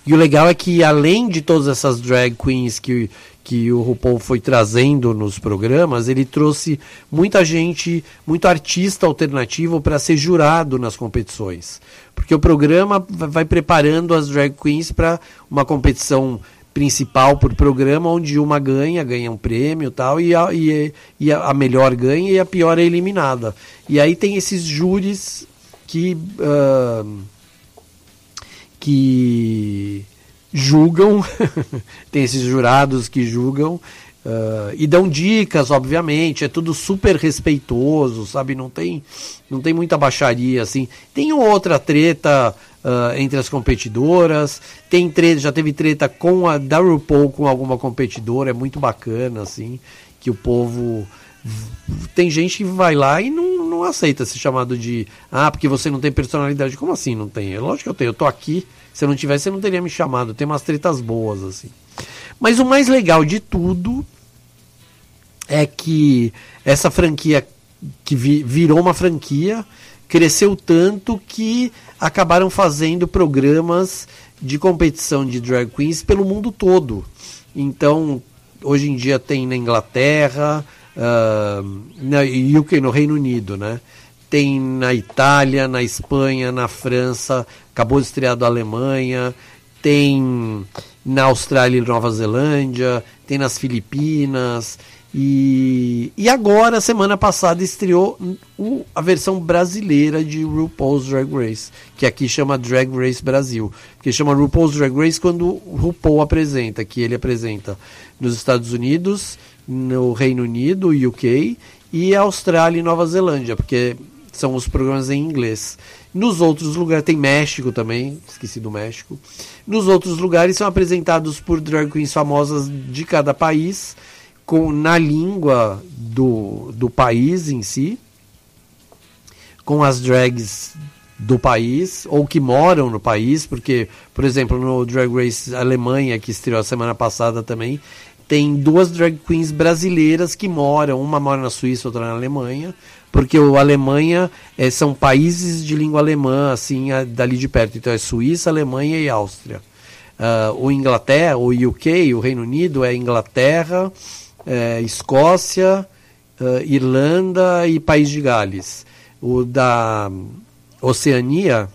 E o legal é que além de todas essas drag queens que, que o RuPaul foi trazendo nos programas, ele trouxe muita gente, muito artista alternativo para ser jurado nas competições. Porque o programa va- vai preparando as drag queens para uma competição principal por programa, onde uma ganha, ganha um prêmio tal, e a, e, e a melhor ganha e a pior é eliminada. E aí tem esses júris que. ah, que julgam, tem esses jurados que julgam ah, e dão dicas, obviamente, é tudo super respeitoso, sabe? Não tem, não tem muita baixaria assim. Tem outra treta ah, entre as competidoras, tem treta, já teve treta com a da RuPaul com alguma competidora, é muito bacana assim, que o povo tem gente que vai lá e não, não aceita ser chamado de ah, porque você não tem personalidade. Como assim não tem? É lógico que eu tenho, eu tô aqui. Se eu não tivesse, você não teria me chamado. Tem umas tretas boas, assim. Mas o mais legal de tudo é que essa franquia que vi- virou uma franquia cresceu tanto que acabaram fazendo programas de competição de drag queens pelo mundo todo. Então, hoje em dia tem na Inglaterra, ah, na UK, no Reino Unido, né? Tem na Itália, na Espanha, na França, acabou de estrear da Alemanha, tem na Austrália e Nova Zelândia, tem nas Filipinas, E, e agora, semana passada, estreou o- a versão brasileira de RuPaul's Drag Race, que aqui chama Drag Race Brasil. Que chama RuPaul's Drag Race quando RuPaul apresenta, que ele apresenta nos Estados Unidos, no Reino Unido, UK, e Austrália e Nova Zelândia, porque são os programas em inglês. Nos outros lugares, tem México também, esqueci do México. Nos outros lugares são apresentados por drag queens famosas de cada país, com na língua do, do país em si, com as drags do país, ou que moram no país, porque, por exemplo, no Drag Race Alemanha, que estreou a semana passada também, tem duas drag queens brasileiras que moram, uma mora na Suíça, outra na Alemanha, porque o Alemanha eh, são países de língua alemã, assim, a- dali de perto. Então é Suíça, Alemanha e Áustria. Ah, o Inglaterra, o UK, o Reino Unido é Inglaterra, eh, Escócia, ah, Irlanda e País de Gales. O da Oceania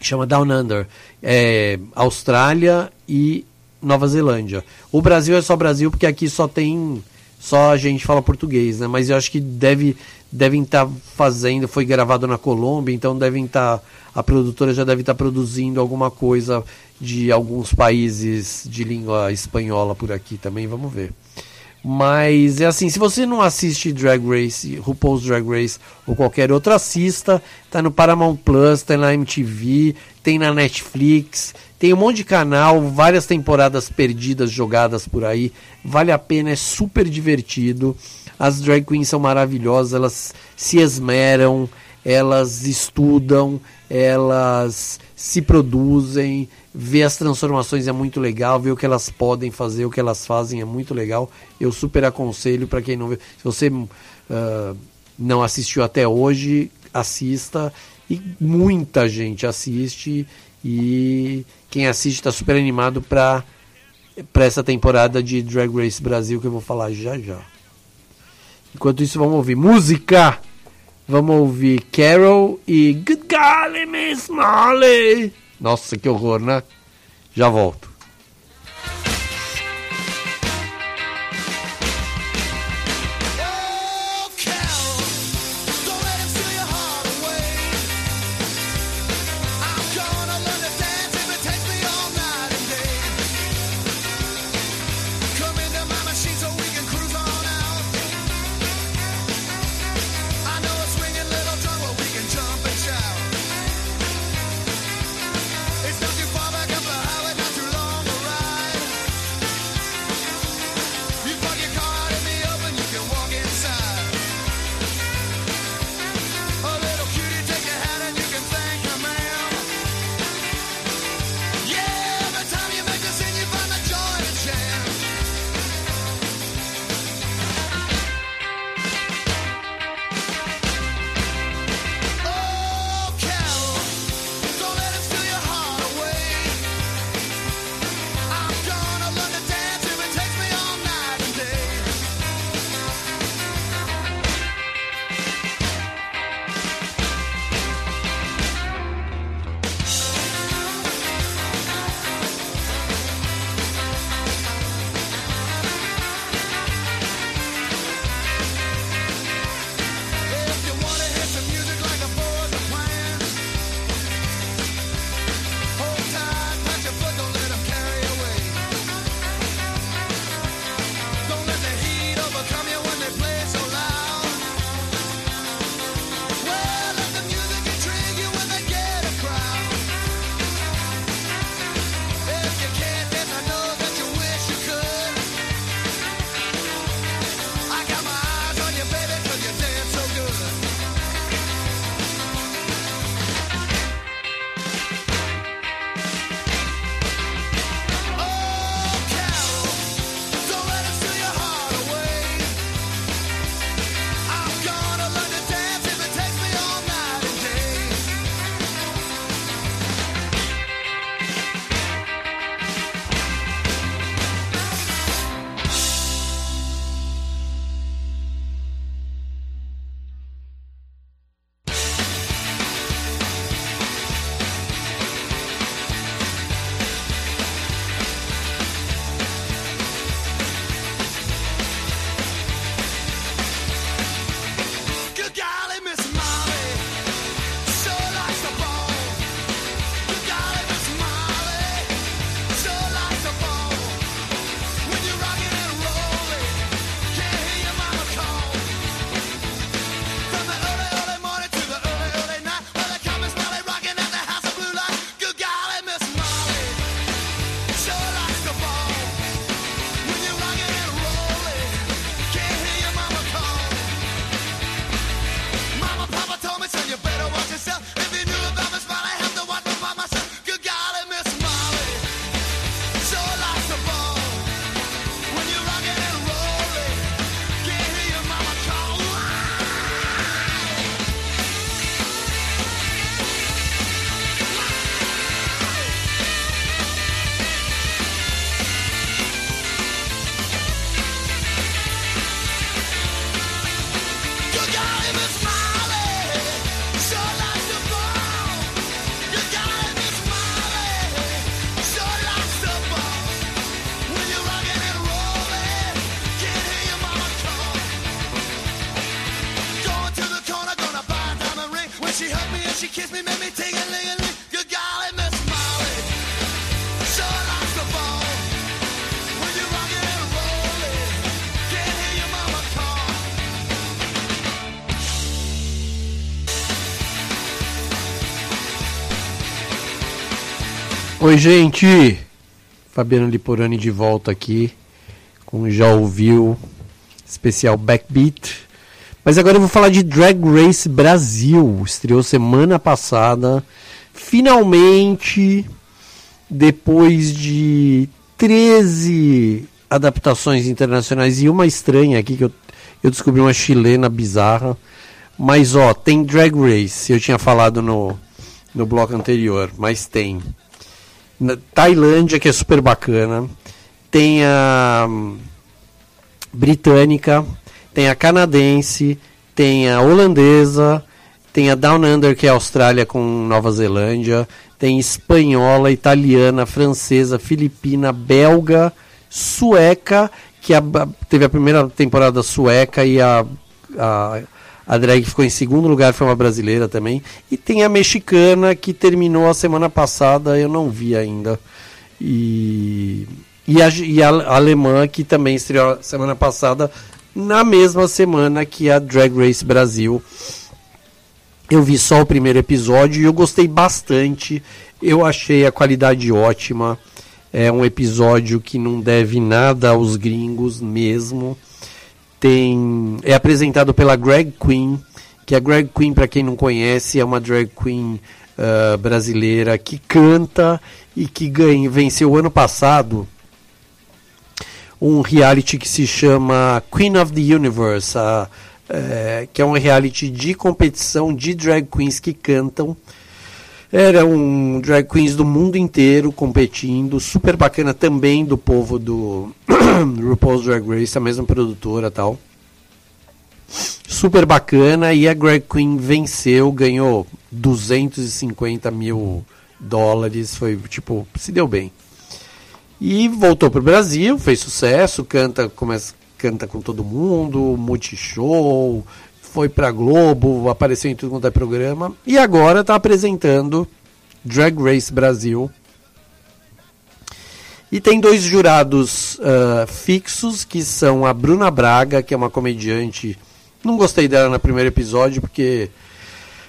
chama Down Under, é Austrália e Nova Zelândia. O Brasil é só Brasil porque aqui só tem só a gente fala português, né? Mas eu acho que deve devem estar fazendo, foi gravado na Colômbia, então devem estar a produtora já deve estar produzindo alguma coisa de alguns países de língua espanhola por aqui também, vamos ver. Mas é assim, se você não assiste Drag Race, RuPaul's Drag Race ou qualquer outro, assista. Tá no Paramount Plus, tem na MTV, tem na Netflix, tem um monte de canal, várias temporadas perdidas jogadas por aí. Vale a pena, é super divertido. As drag queens são maravilhosas, elas se esmeram, elas estudam, elas se produzem, ver as transformações é muito legal, ver o que elas podem fazer, o que elas fazem é muito legal. Eu super aconselho para quem não vê. Se você ah, não assistiu até hoje, assista. E muita gente assiste. E quem assiste está super animado para essa temporada de Drag Race Brasil que eu vou falar já já. Enquanto isso, vamos ouvir música. Vamos ouvir Carol e Good Golly Miss Molly. Nossa, que horror, né? Já volto. She hugged me and she kissed me, made me a ling a ling. Good golly, Miss Molly. Sure the ball. When you rock it and roll it. Can't hear your mama call. Oi, gente! Fabiano Liporani de volta aqui com Já Ouviu, especial Backbeat. Mas agora eu vou falar de Drag Race Brasil. Estreou semana passada. Finalmente, depois de 13 adaptações internacionais e uma estranha aqui, que eu, eu descobri uma chilena bizarra. Mas ó, tem Drag Race, eu tinha falado no, no bloco anterior, mas tem. Na Tailândia, que é super bacana. Tem a hum, britânica, tem a canadense, tem a holandesa, tem a Down Under, que é Austrália com Nova Zelândia, tem espanhola, italiana, francesa, filipina, belga, sueca, que a- teve a primeira temporada sueca e a, a, a drag ficou em segundo lugar, foi uma brasileira também. E tem a mexicana, que terminou a semana passada, eu não vi ainda. E, e, a, e a alemã, que também estreou semana passada, na mesma semana que a Drag Race Brasil. Eu vi só o primeiro episódio e eu gostei bastante. Eu achei a qualidade ótima. É um episódio que não deve nada aos gringos mesmo. Tem é apresentado pela Greg Queen, que a Greg Queen, para quem não conhece, é uma drag queen ah, brasileira que canta e que ganha, venceu ano passado um reality que se chama Queen of the Universe, a- é, que é um reality de competição de drag queens que cantam. Eram drag queens do mundo inteiro competindo, super bacana também do povo do RuPaul's Drag Race, a mesma produtora tal. Super bacana e a Drag Queen venceu, ganhou 250 mil dólares, foi tipo, se deu bem. E voltou pro Brasil, fez sucesso, canta, começa, canta com todo mundo, multishow, foi pra Globo, apareceu em tudo quanto é programa. E agora está apresentando Drag Race Brasil. E tem dois jurados ah, fixos, que são a Bruna Braga, que é uma comediante. Não gostei dela no primeiro episódio, porque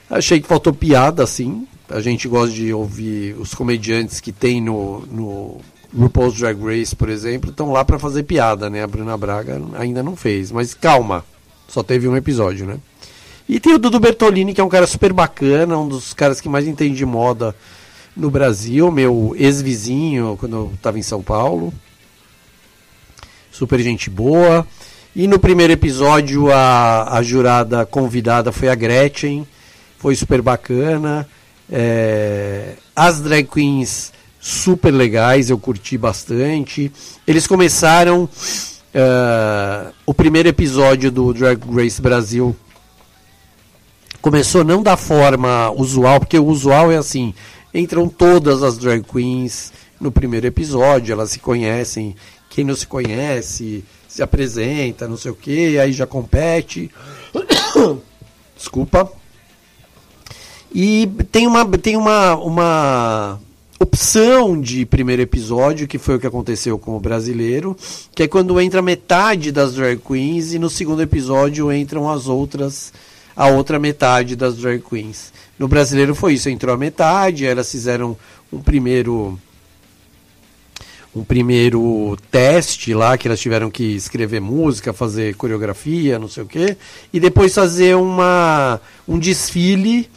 achei que faltou piada, assim. A gente gosta de ouvir os comediantes que tem no, no RuPaul's Drag Race, por exemplo, estão lá para fazer piada, né? A Bruna Braga ainda não fez, mas calma, só teve um episódio, né? E tem o Dudu Bertolini, que é um cara super bacana, um dos caras que mais entende de moda no Brasil, meu ex-vizinho quando eu estava em São Paulo. Super gente boa. E no primeiro episódio a, a jurada convidada foi a Gretchen, foi super bacana. É, as drag queens super legais, eu curti bastante. Eles começaram eh, o primeiro episódio do Drag Race Brasil. Começou não da forma usual, porque o usual é assim: entram todas as drag queens no primeiro episódio, elas se conhecem. Quem não se conhece se apresenta, não sei o que, aí já compete. Desculpa. E tem uma, tem uma, uma opção de primeiro episódio, que foi o que aconteceu com o brasileiro, que é quando entra metade das drag queens e no segundo episódio entram as outras, a outra metade das drag queens. No brasileiro foi isso, entrou a metade, elas fizeram um primeiro um primeiro teste lá, que elas tiveram que escrever música, fazer coreografia, não sei o quê, e depois fazer uma, um desfile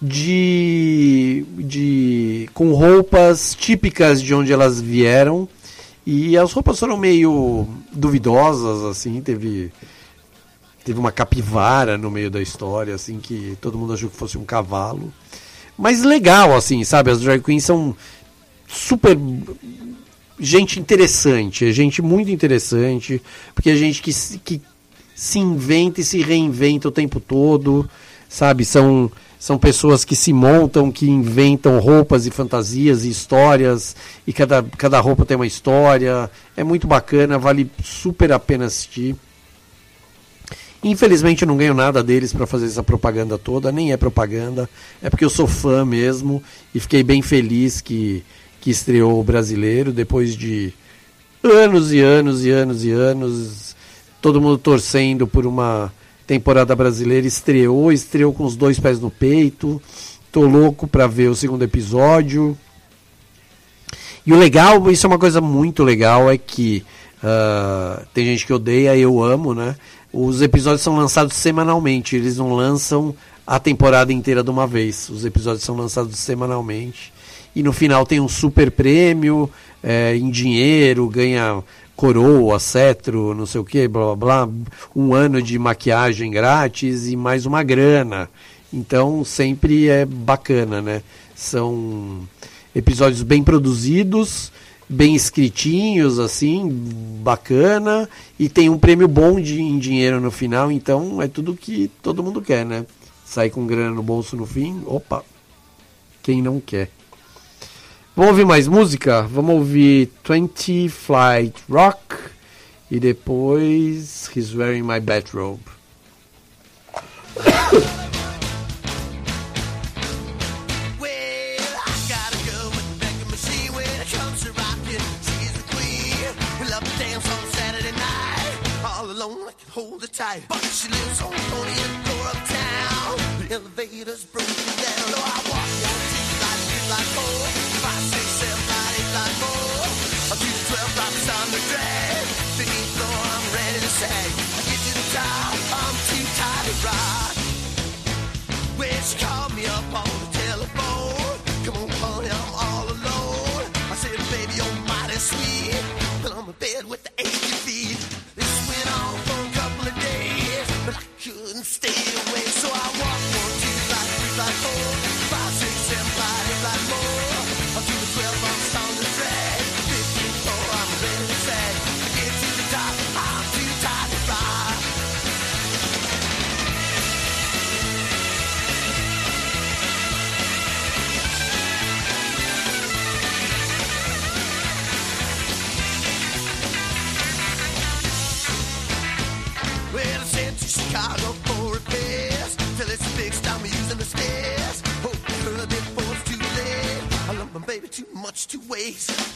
de, de com roupas típicas de onde elas vieram. E as roupas foram meio duvidosas, assim, teve teve uma capivara no meio da história, assim, que todo mundo achou que fosse um cavalo. Mas legal, assim, sabe? As drag queens são super gente interessante, é gente muito interessante, porque é gente que, que se inventa e se reinventa o tempo todo, sabe? São, são pessoas que se montam, que inventam roupas e fantasias e histórias, e cada, cada roupa tem uma história. É muito bacana, vale super a pena assistir. Infelizmente eu não ganho nada deles para fazer essa propaganda toda, nem é propaganda, é porque eu sou fã mesmo e fiquei bem feliz que, que estreou o brasileiro depois de anos e anos e anos e anos, todo mundo torcendo por uma temporada brasileira, estreou, estreou com os dois pés no peito. Tô louco para ver o segundo episódio. E o legal, isso é uma coisa muito legal, é que uh, tem gente que odeia, eu amo, né? Os episódios são lançados semanalmente, eles não lançam a temporada inteira de uma vez. Os episódios são lançados semanalmente. E no final tem um super prêmio é, em dinheiro, ganha coroa, cetro, não sei o que, blá blá blá, um ano de maquiagem grátis e mais uma grana. Então sempre é bacana, né? São episódios bem produzidos, bem escritinhos, assim, bacana, e tem um prêmio bom de, em dinheiro no final, então é tudo que todo mundo quer, né? Sair com grana no bolso no fim, opa, quem não quer? Vamos ouvir mais música? Vamos ouvir 20 Flight Rock e depois He's Wearing My Bathrobe. Hold her tight. But she lives on Tony and door uptown. The elevator's broken down. So I walk down to like like four, sag. I get to the top, I'm too tired to rock. When she called me up on the telephone, come on, honey, I'm all alone. I said, baby, you're mighty sweet, but I'm in bed with the achy feet. This went on for a couple of days, but I couldn't stay away, so I walked one, please.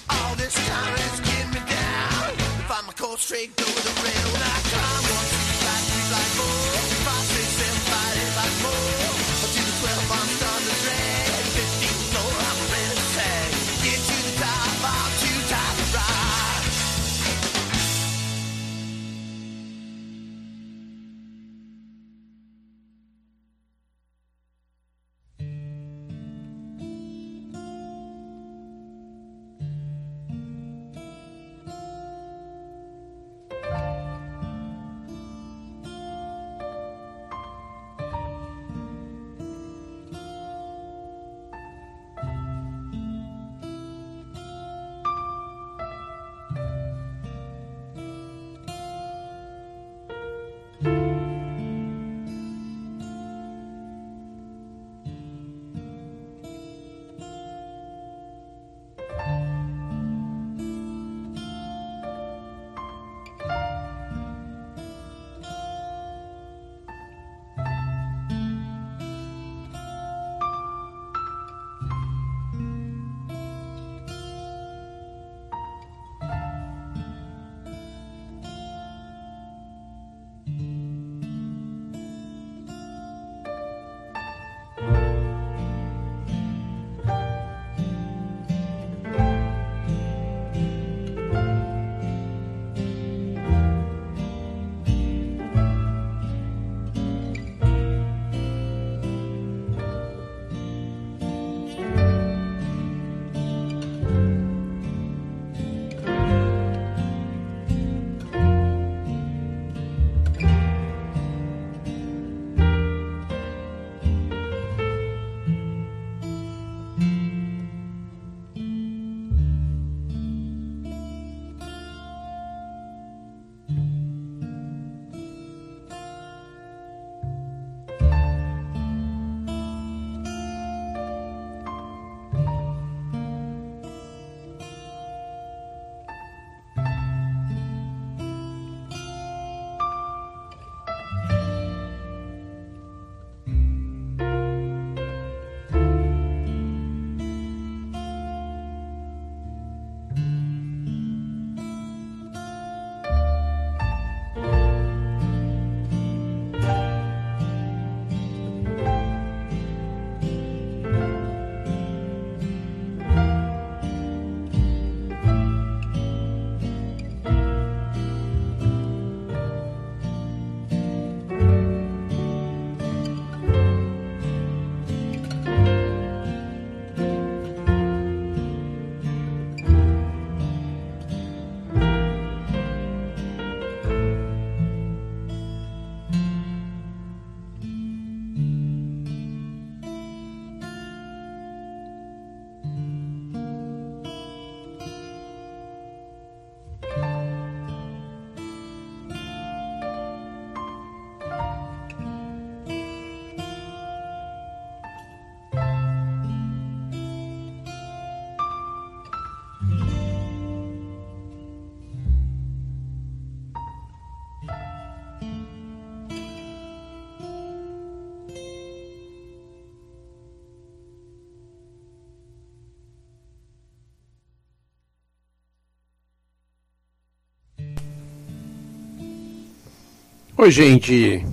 Oi, gente.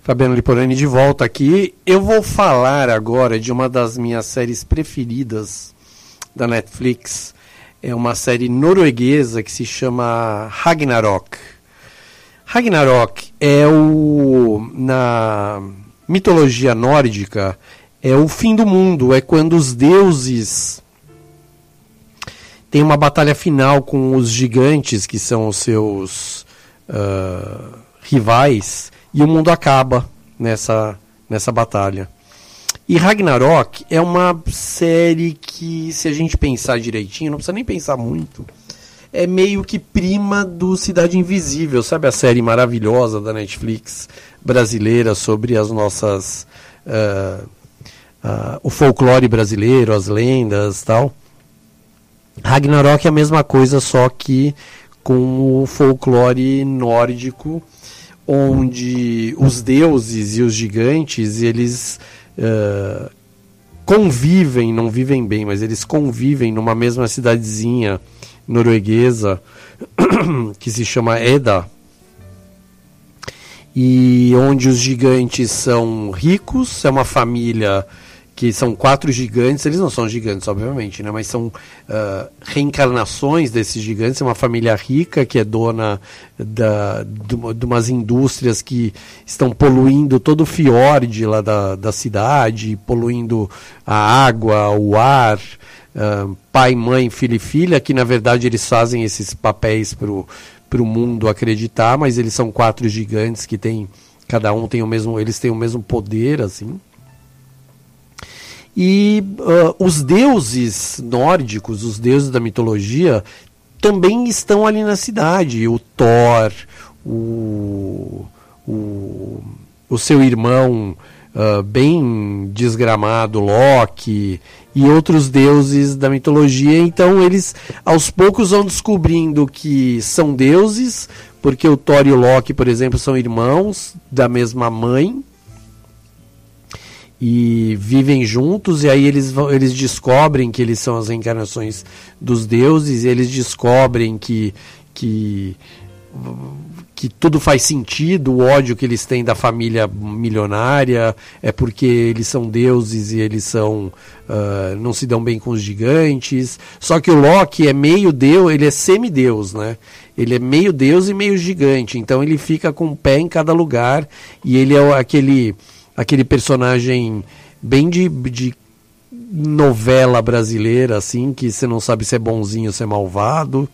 Fabiano Liporani de volta aqui. Eu vou falar agora de uma das minhas séries preferidas da Netflix. É uma série norueguesa que se chama Ragnarok. Ragnarok é o na mitologia nórdica é o fim do mundo, é quando os deuses têm uma batalha final com os gigantes que são os seus uh, rivais e o mundo acaba nessa nessa batalha. E Ragnarok é uma série que, se a gente pensar direitinho, não precisa nem pensar muito, é meio que prima do Cidade Invisível, sabe a série maravilhosa da Netflix brasileira sobre as nossas. Uh, uh, o folclore brasileiro, as lendas tal. Ragnarok é a mesma coisa, só que com o folclore nórdico, onde os deuses e os gigantes eles uh, convivem, não vivem bem, mas eles convivem numa mesma cidadezinha norueguesa que se chama Eda e onde os gigantes são ricos, é uma família que são quatro gigantes, eles não são gigantes, obviamente, né? mas são uh, reencarnações desses gigantes, é uma família rica que é dona da, de, de umas indústrias que estão poluindo todo o fiord lá da, da cidade, poluindo a água, o ar, uh, pai, mãe, filho e filha, que na verdade eles fazem esses papéis para o mundo acreditar, mas eles são quatro gigantes que têm, cada um tem o mesmo, eles têm o mesmo poder, assim. E uh, os deuses nórdicos, os deuses da mitologia, também estão ali na cidade. O Thor, o, o, o seu irmão uh, bem desgramado, Loki, e outros deuses da mitologia. Então eles aos poucos vão descobrindo que são deuses, porque o Thor e o Loki, por exemplo, são irmãos da mesma mãe e vivem juntos e aí eles vão, eles descobrem que eles são as reencarnações dos deuses, eles descobrem que que que tudo faz sentido, o ódio que eles têm da família milionária é porque eles são deuses e eles são uh, não se dão bem com os gigantes. Só que o Loki é meio deus, ele é semideus, né? Ele é meio deus e meio gigante, então ele fica com o pé em cada lugar e ele é aquele aquele personagem bem de, de novela brasileira, assim, que você não sabe se é bonzinho ou se é malvado.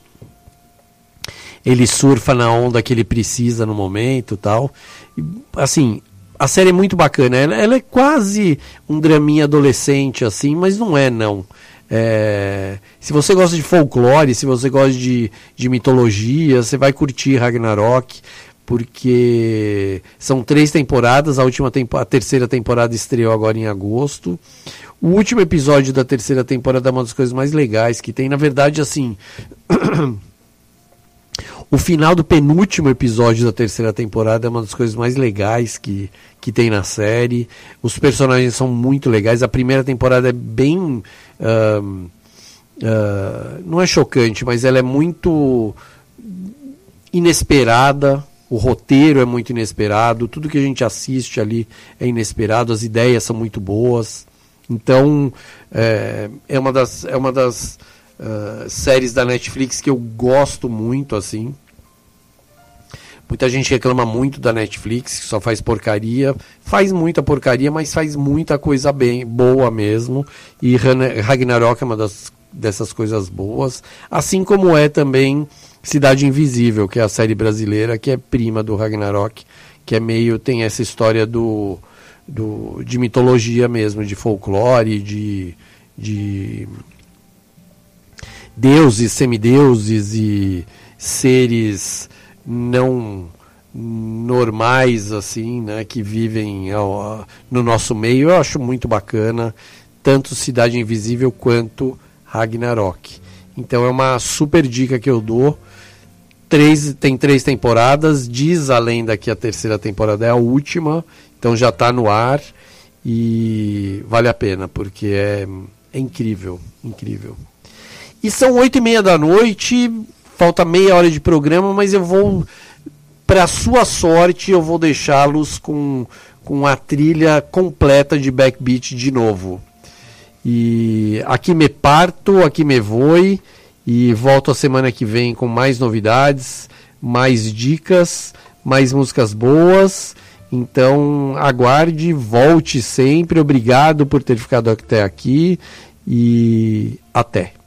Ele surfa na onda que ele precisa no momento tal. E, assim, a série é muito bacana. Ela, ela, é quase um draminha adolescente, assim, mas não é, não. É, se você gosta de folclore, se você gosta de, de mitologia, você vai curtir Ragnarok porque são três temporadas, a última tempo, a terceira temporada estreou agora em agosto. O último episódio da terceira temporada é uma das coisas mais legais que tem, na verdade, assim, o final do penúltimo episódio da terceira temporada é uma das coisas mais legais que, que tem na série. Os personagens são muito legais. A primeira temporada é bem. Uh, uh, não é chocante, mas ela é muito inesperada o roteiro é muito inesperado, tudo que a gente assiste ali é inesperado, as ideias são muito boas. Então, é, é uma das, é uma das uh, séries da Netflix que eu gosto muito, assim. Muita gente reclama muito da Netflix, que só faz porcaria. Faz muita porcaria, mas faz muita coisa bem boa mesmo. E Ragnarok é uma das, dessas coisas boas. Assim como é também Cidade Invisível, que é a série brasileira, que é prima do Ragnarok, que é meio. tem essa história do. do de mitologia mesmo, de folclore, de. de deuses, semideuses e seres não normais assim, né, que vivem ao, no nosso meio. Eu acho muito bacana, tanto Cidade Invisível quanto Ragnarok. Então é uma super dica que eu dou. Três, tem três temporadas, diz a lenda que a terceira temporada é a última, então já está no ar e vale a pena, porque é, é incrível, incrível. E são oito e meia da noite, falta meia hora de programa, mas eu vou para sua sorte, eu vou deixá-los com, com a trilha completa de Backbeat de novo. E aqui me parto, aqui me voe e volto a semana que vem com mais novidades, mais dicas, mais músicas boas. Então aguarde, volte sempre. Obrigado por ter ficado até aqui e até.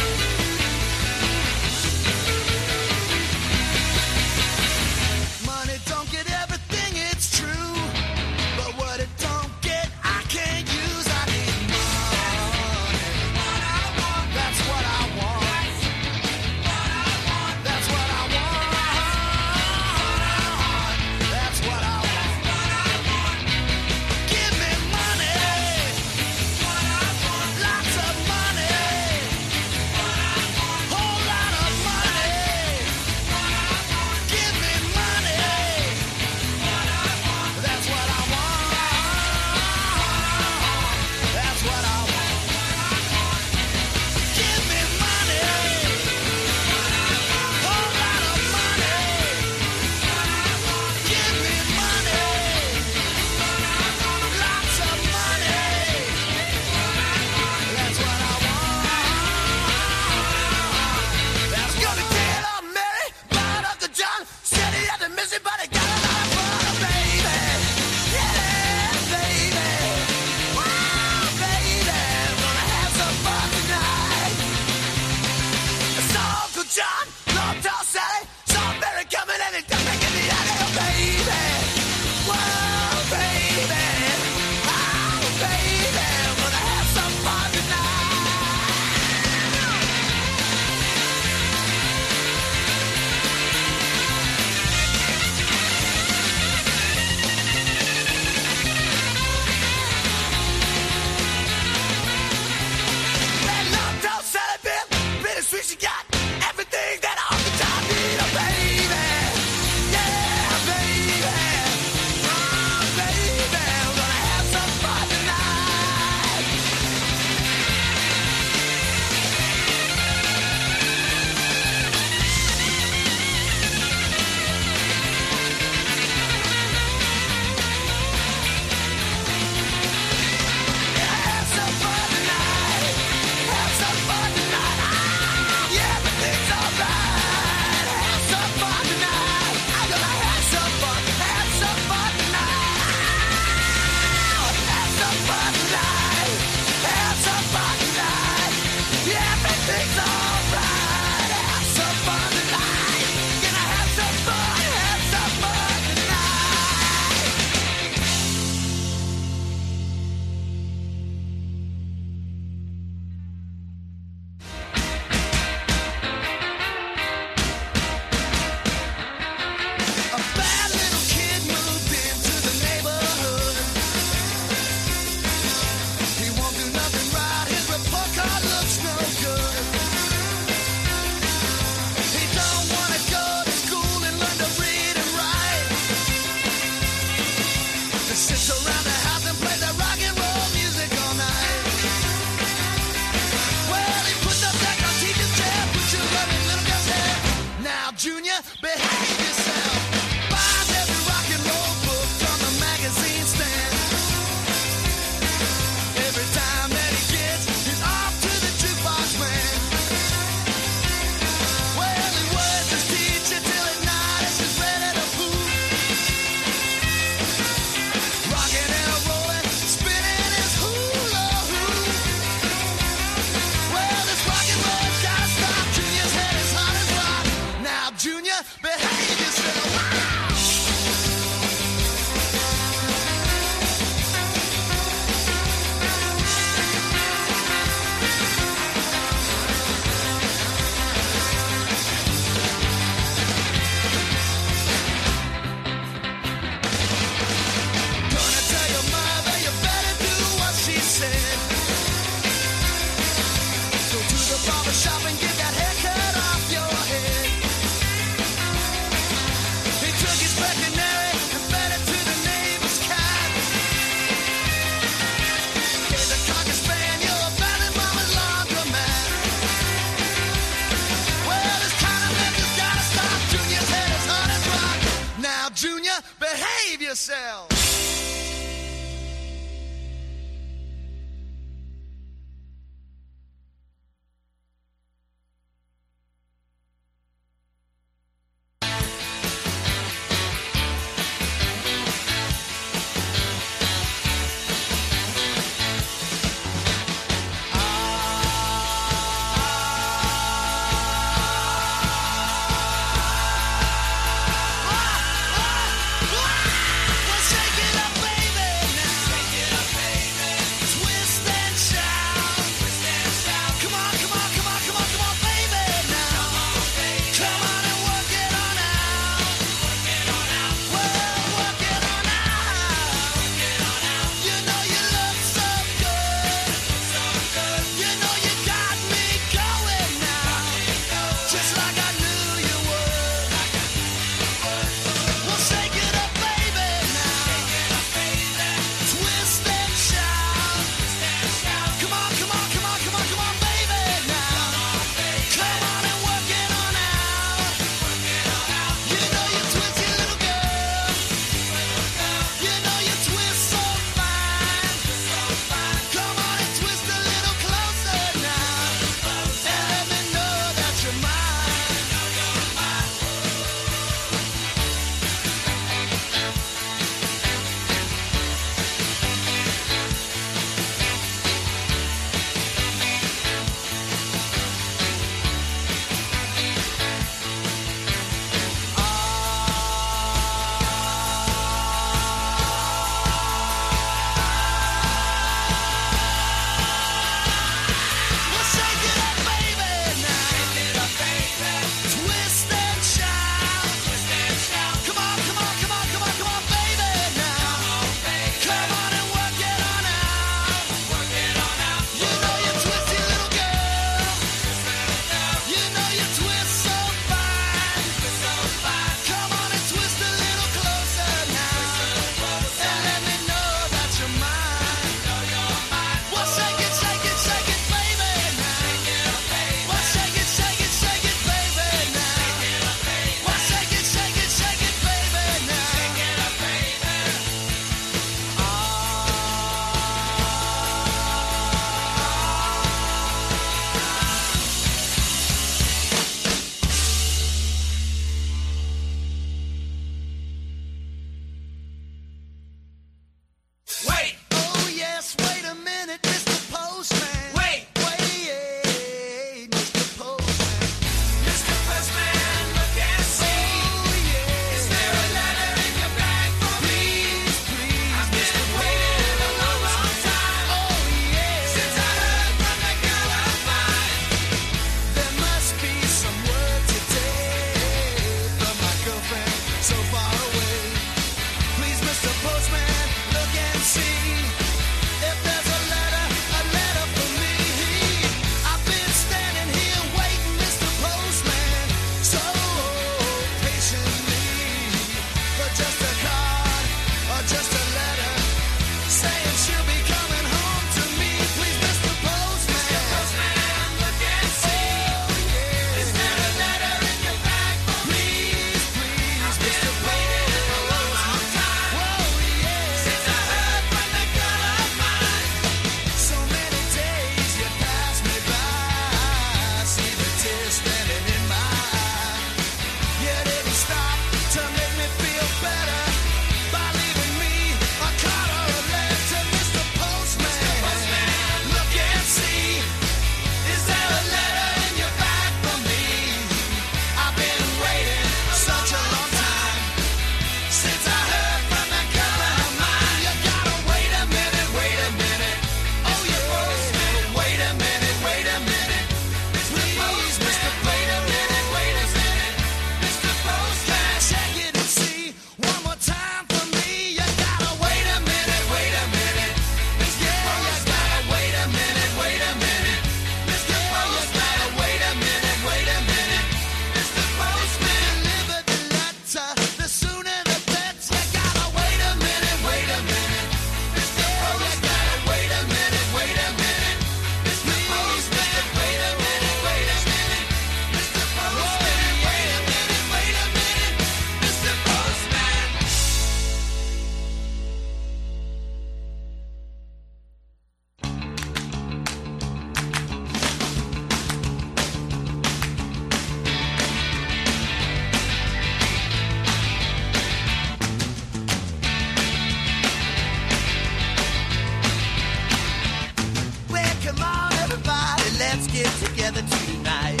weather tonight.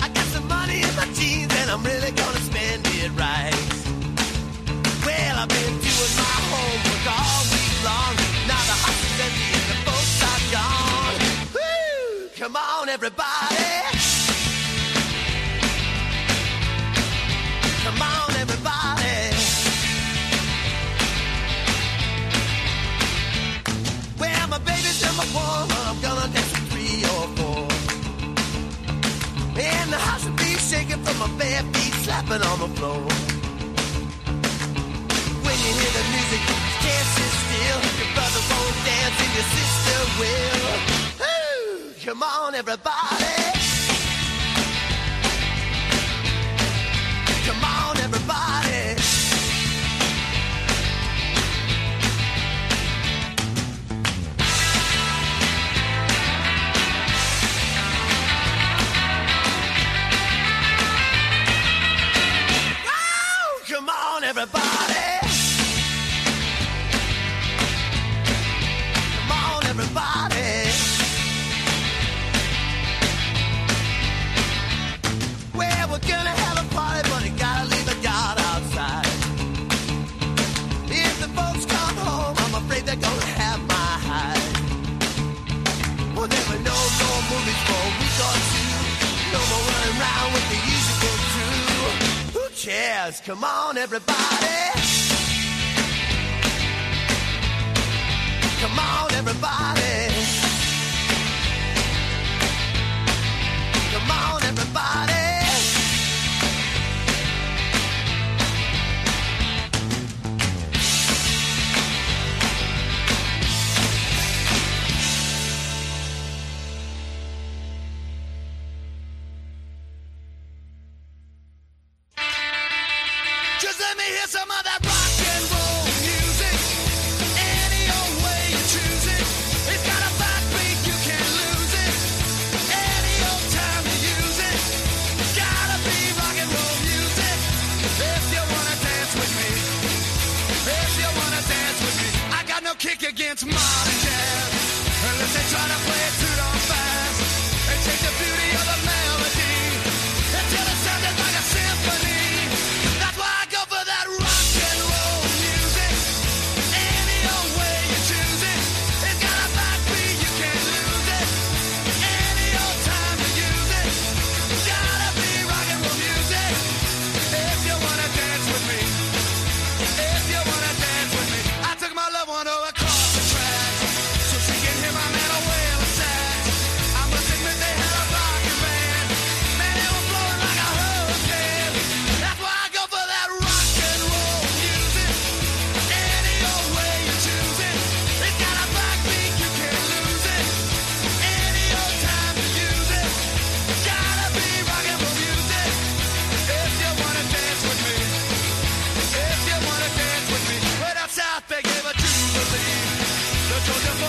I got some money in my jeans and I'm really gonna spend it right. Well, I've been doing my homework all week long. Now the hustlers and the folks are gone. Woo! Come on, everybody. dropping on the floor. When you hear the music, you can't sit still. Your brother won't dance and your sister will. Ooh, come on, everybody. Come on, everybody.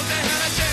ぜ話し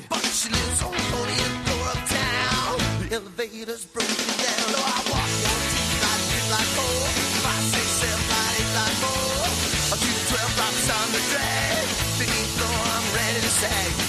tight, but she lives on the 20th floor uptown. The elevator's broken down. So I walk one, two, five, three, five, four, five, six, seven, five, eight, five, four. To the 12 drops on the drag. 15th floor, I'm ready to sag.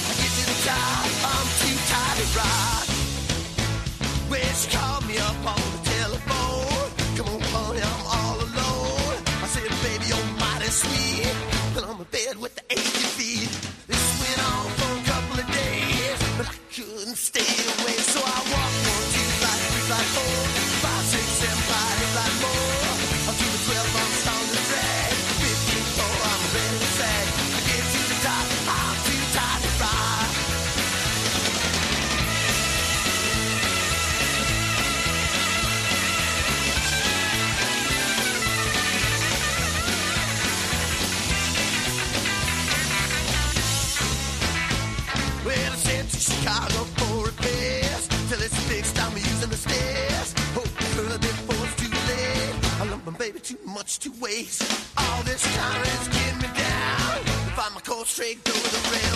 To waste. All this time is getting me down. If I'm a cold straight, to the rail.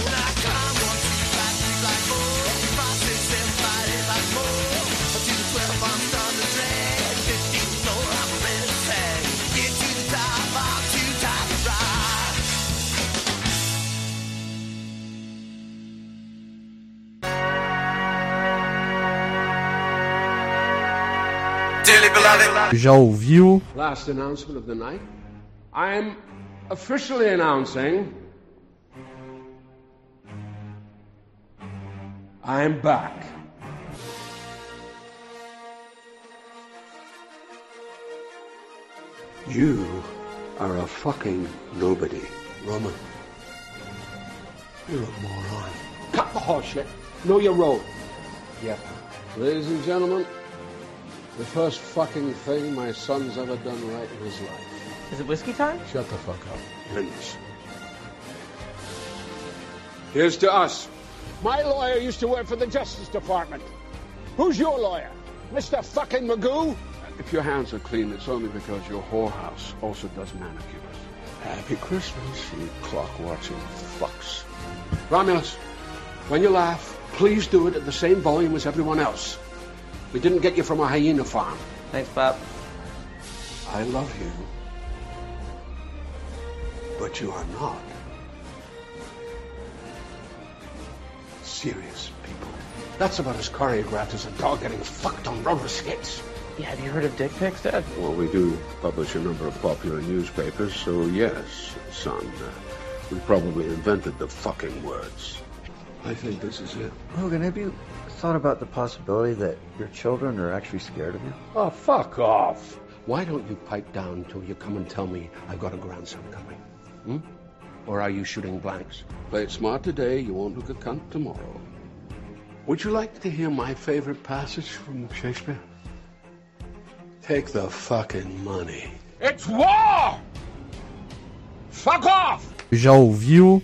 Já ouviu? Last announcement of the night. I am officially announcing I am back. You are a fucking nobody, Roman. You're a moron. Cut the horseshit. Know your role. Yep. Ladies and gentlemen, the first fucking thing my son's ever done right in his life. Is it whiskey time? Shut the fuck up. Prince. Here's to us. My lawyer used to work for the Justice Department. Who's your lawyer? Mr. fucking Magoo? If your hands are clean, it's only because your whorehouse also does manicures. Happy Christmas, you clock-watching fucks. Romulus, when you laugh, please do it at the same volume as everyone else. We didn't get you from a hyena farm. Thanks, Bob. I love you. But you are not. Serious people. That's about as choreographed as a dog getting fucked on roller skates. Yeah, have you heard of dick pics, Dad? Well, we do publish a number of popular newspapers, so yes, son. Uh, we probably invented the fucking words. I think this is it. Logan, have you thought about the possibility that your children are actually scared of you? Oh, fuck off. Why don't you pipe down till you come and tell me I've got a grandson coming? Hmm? Or are you shooting blanks? Play it smart today, you won't look a cunt tomorrow. Would you like to hear my favorite passage from Shakespeare? Take the fucking money. It's war! Fuck off! Já ouviu?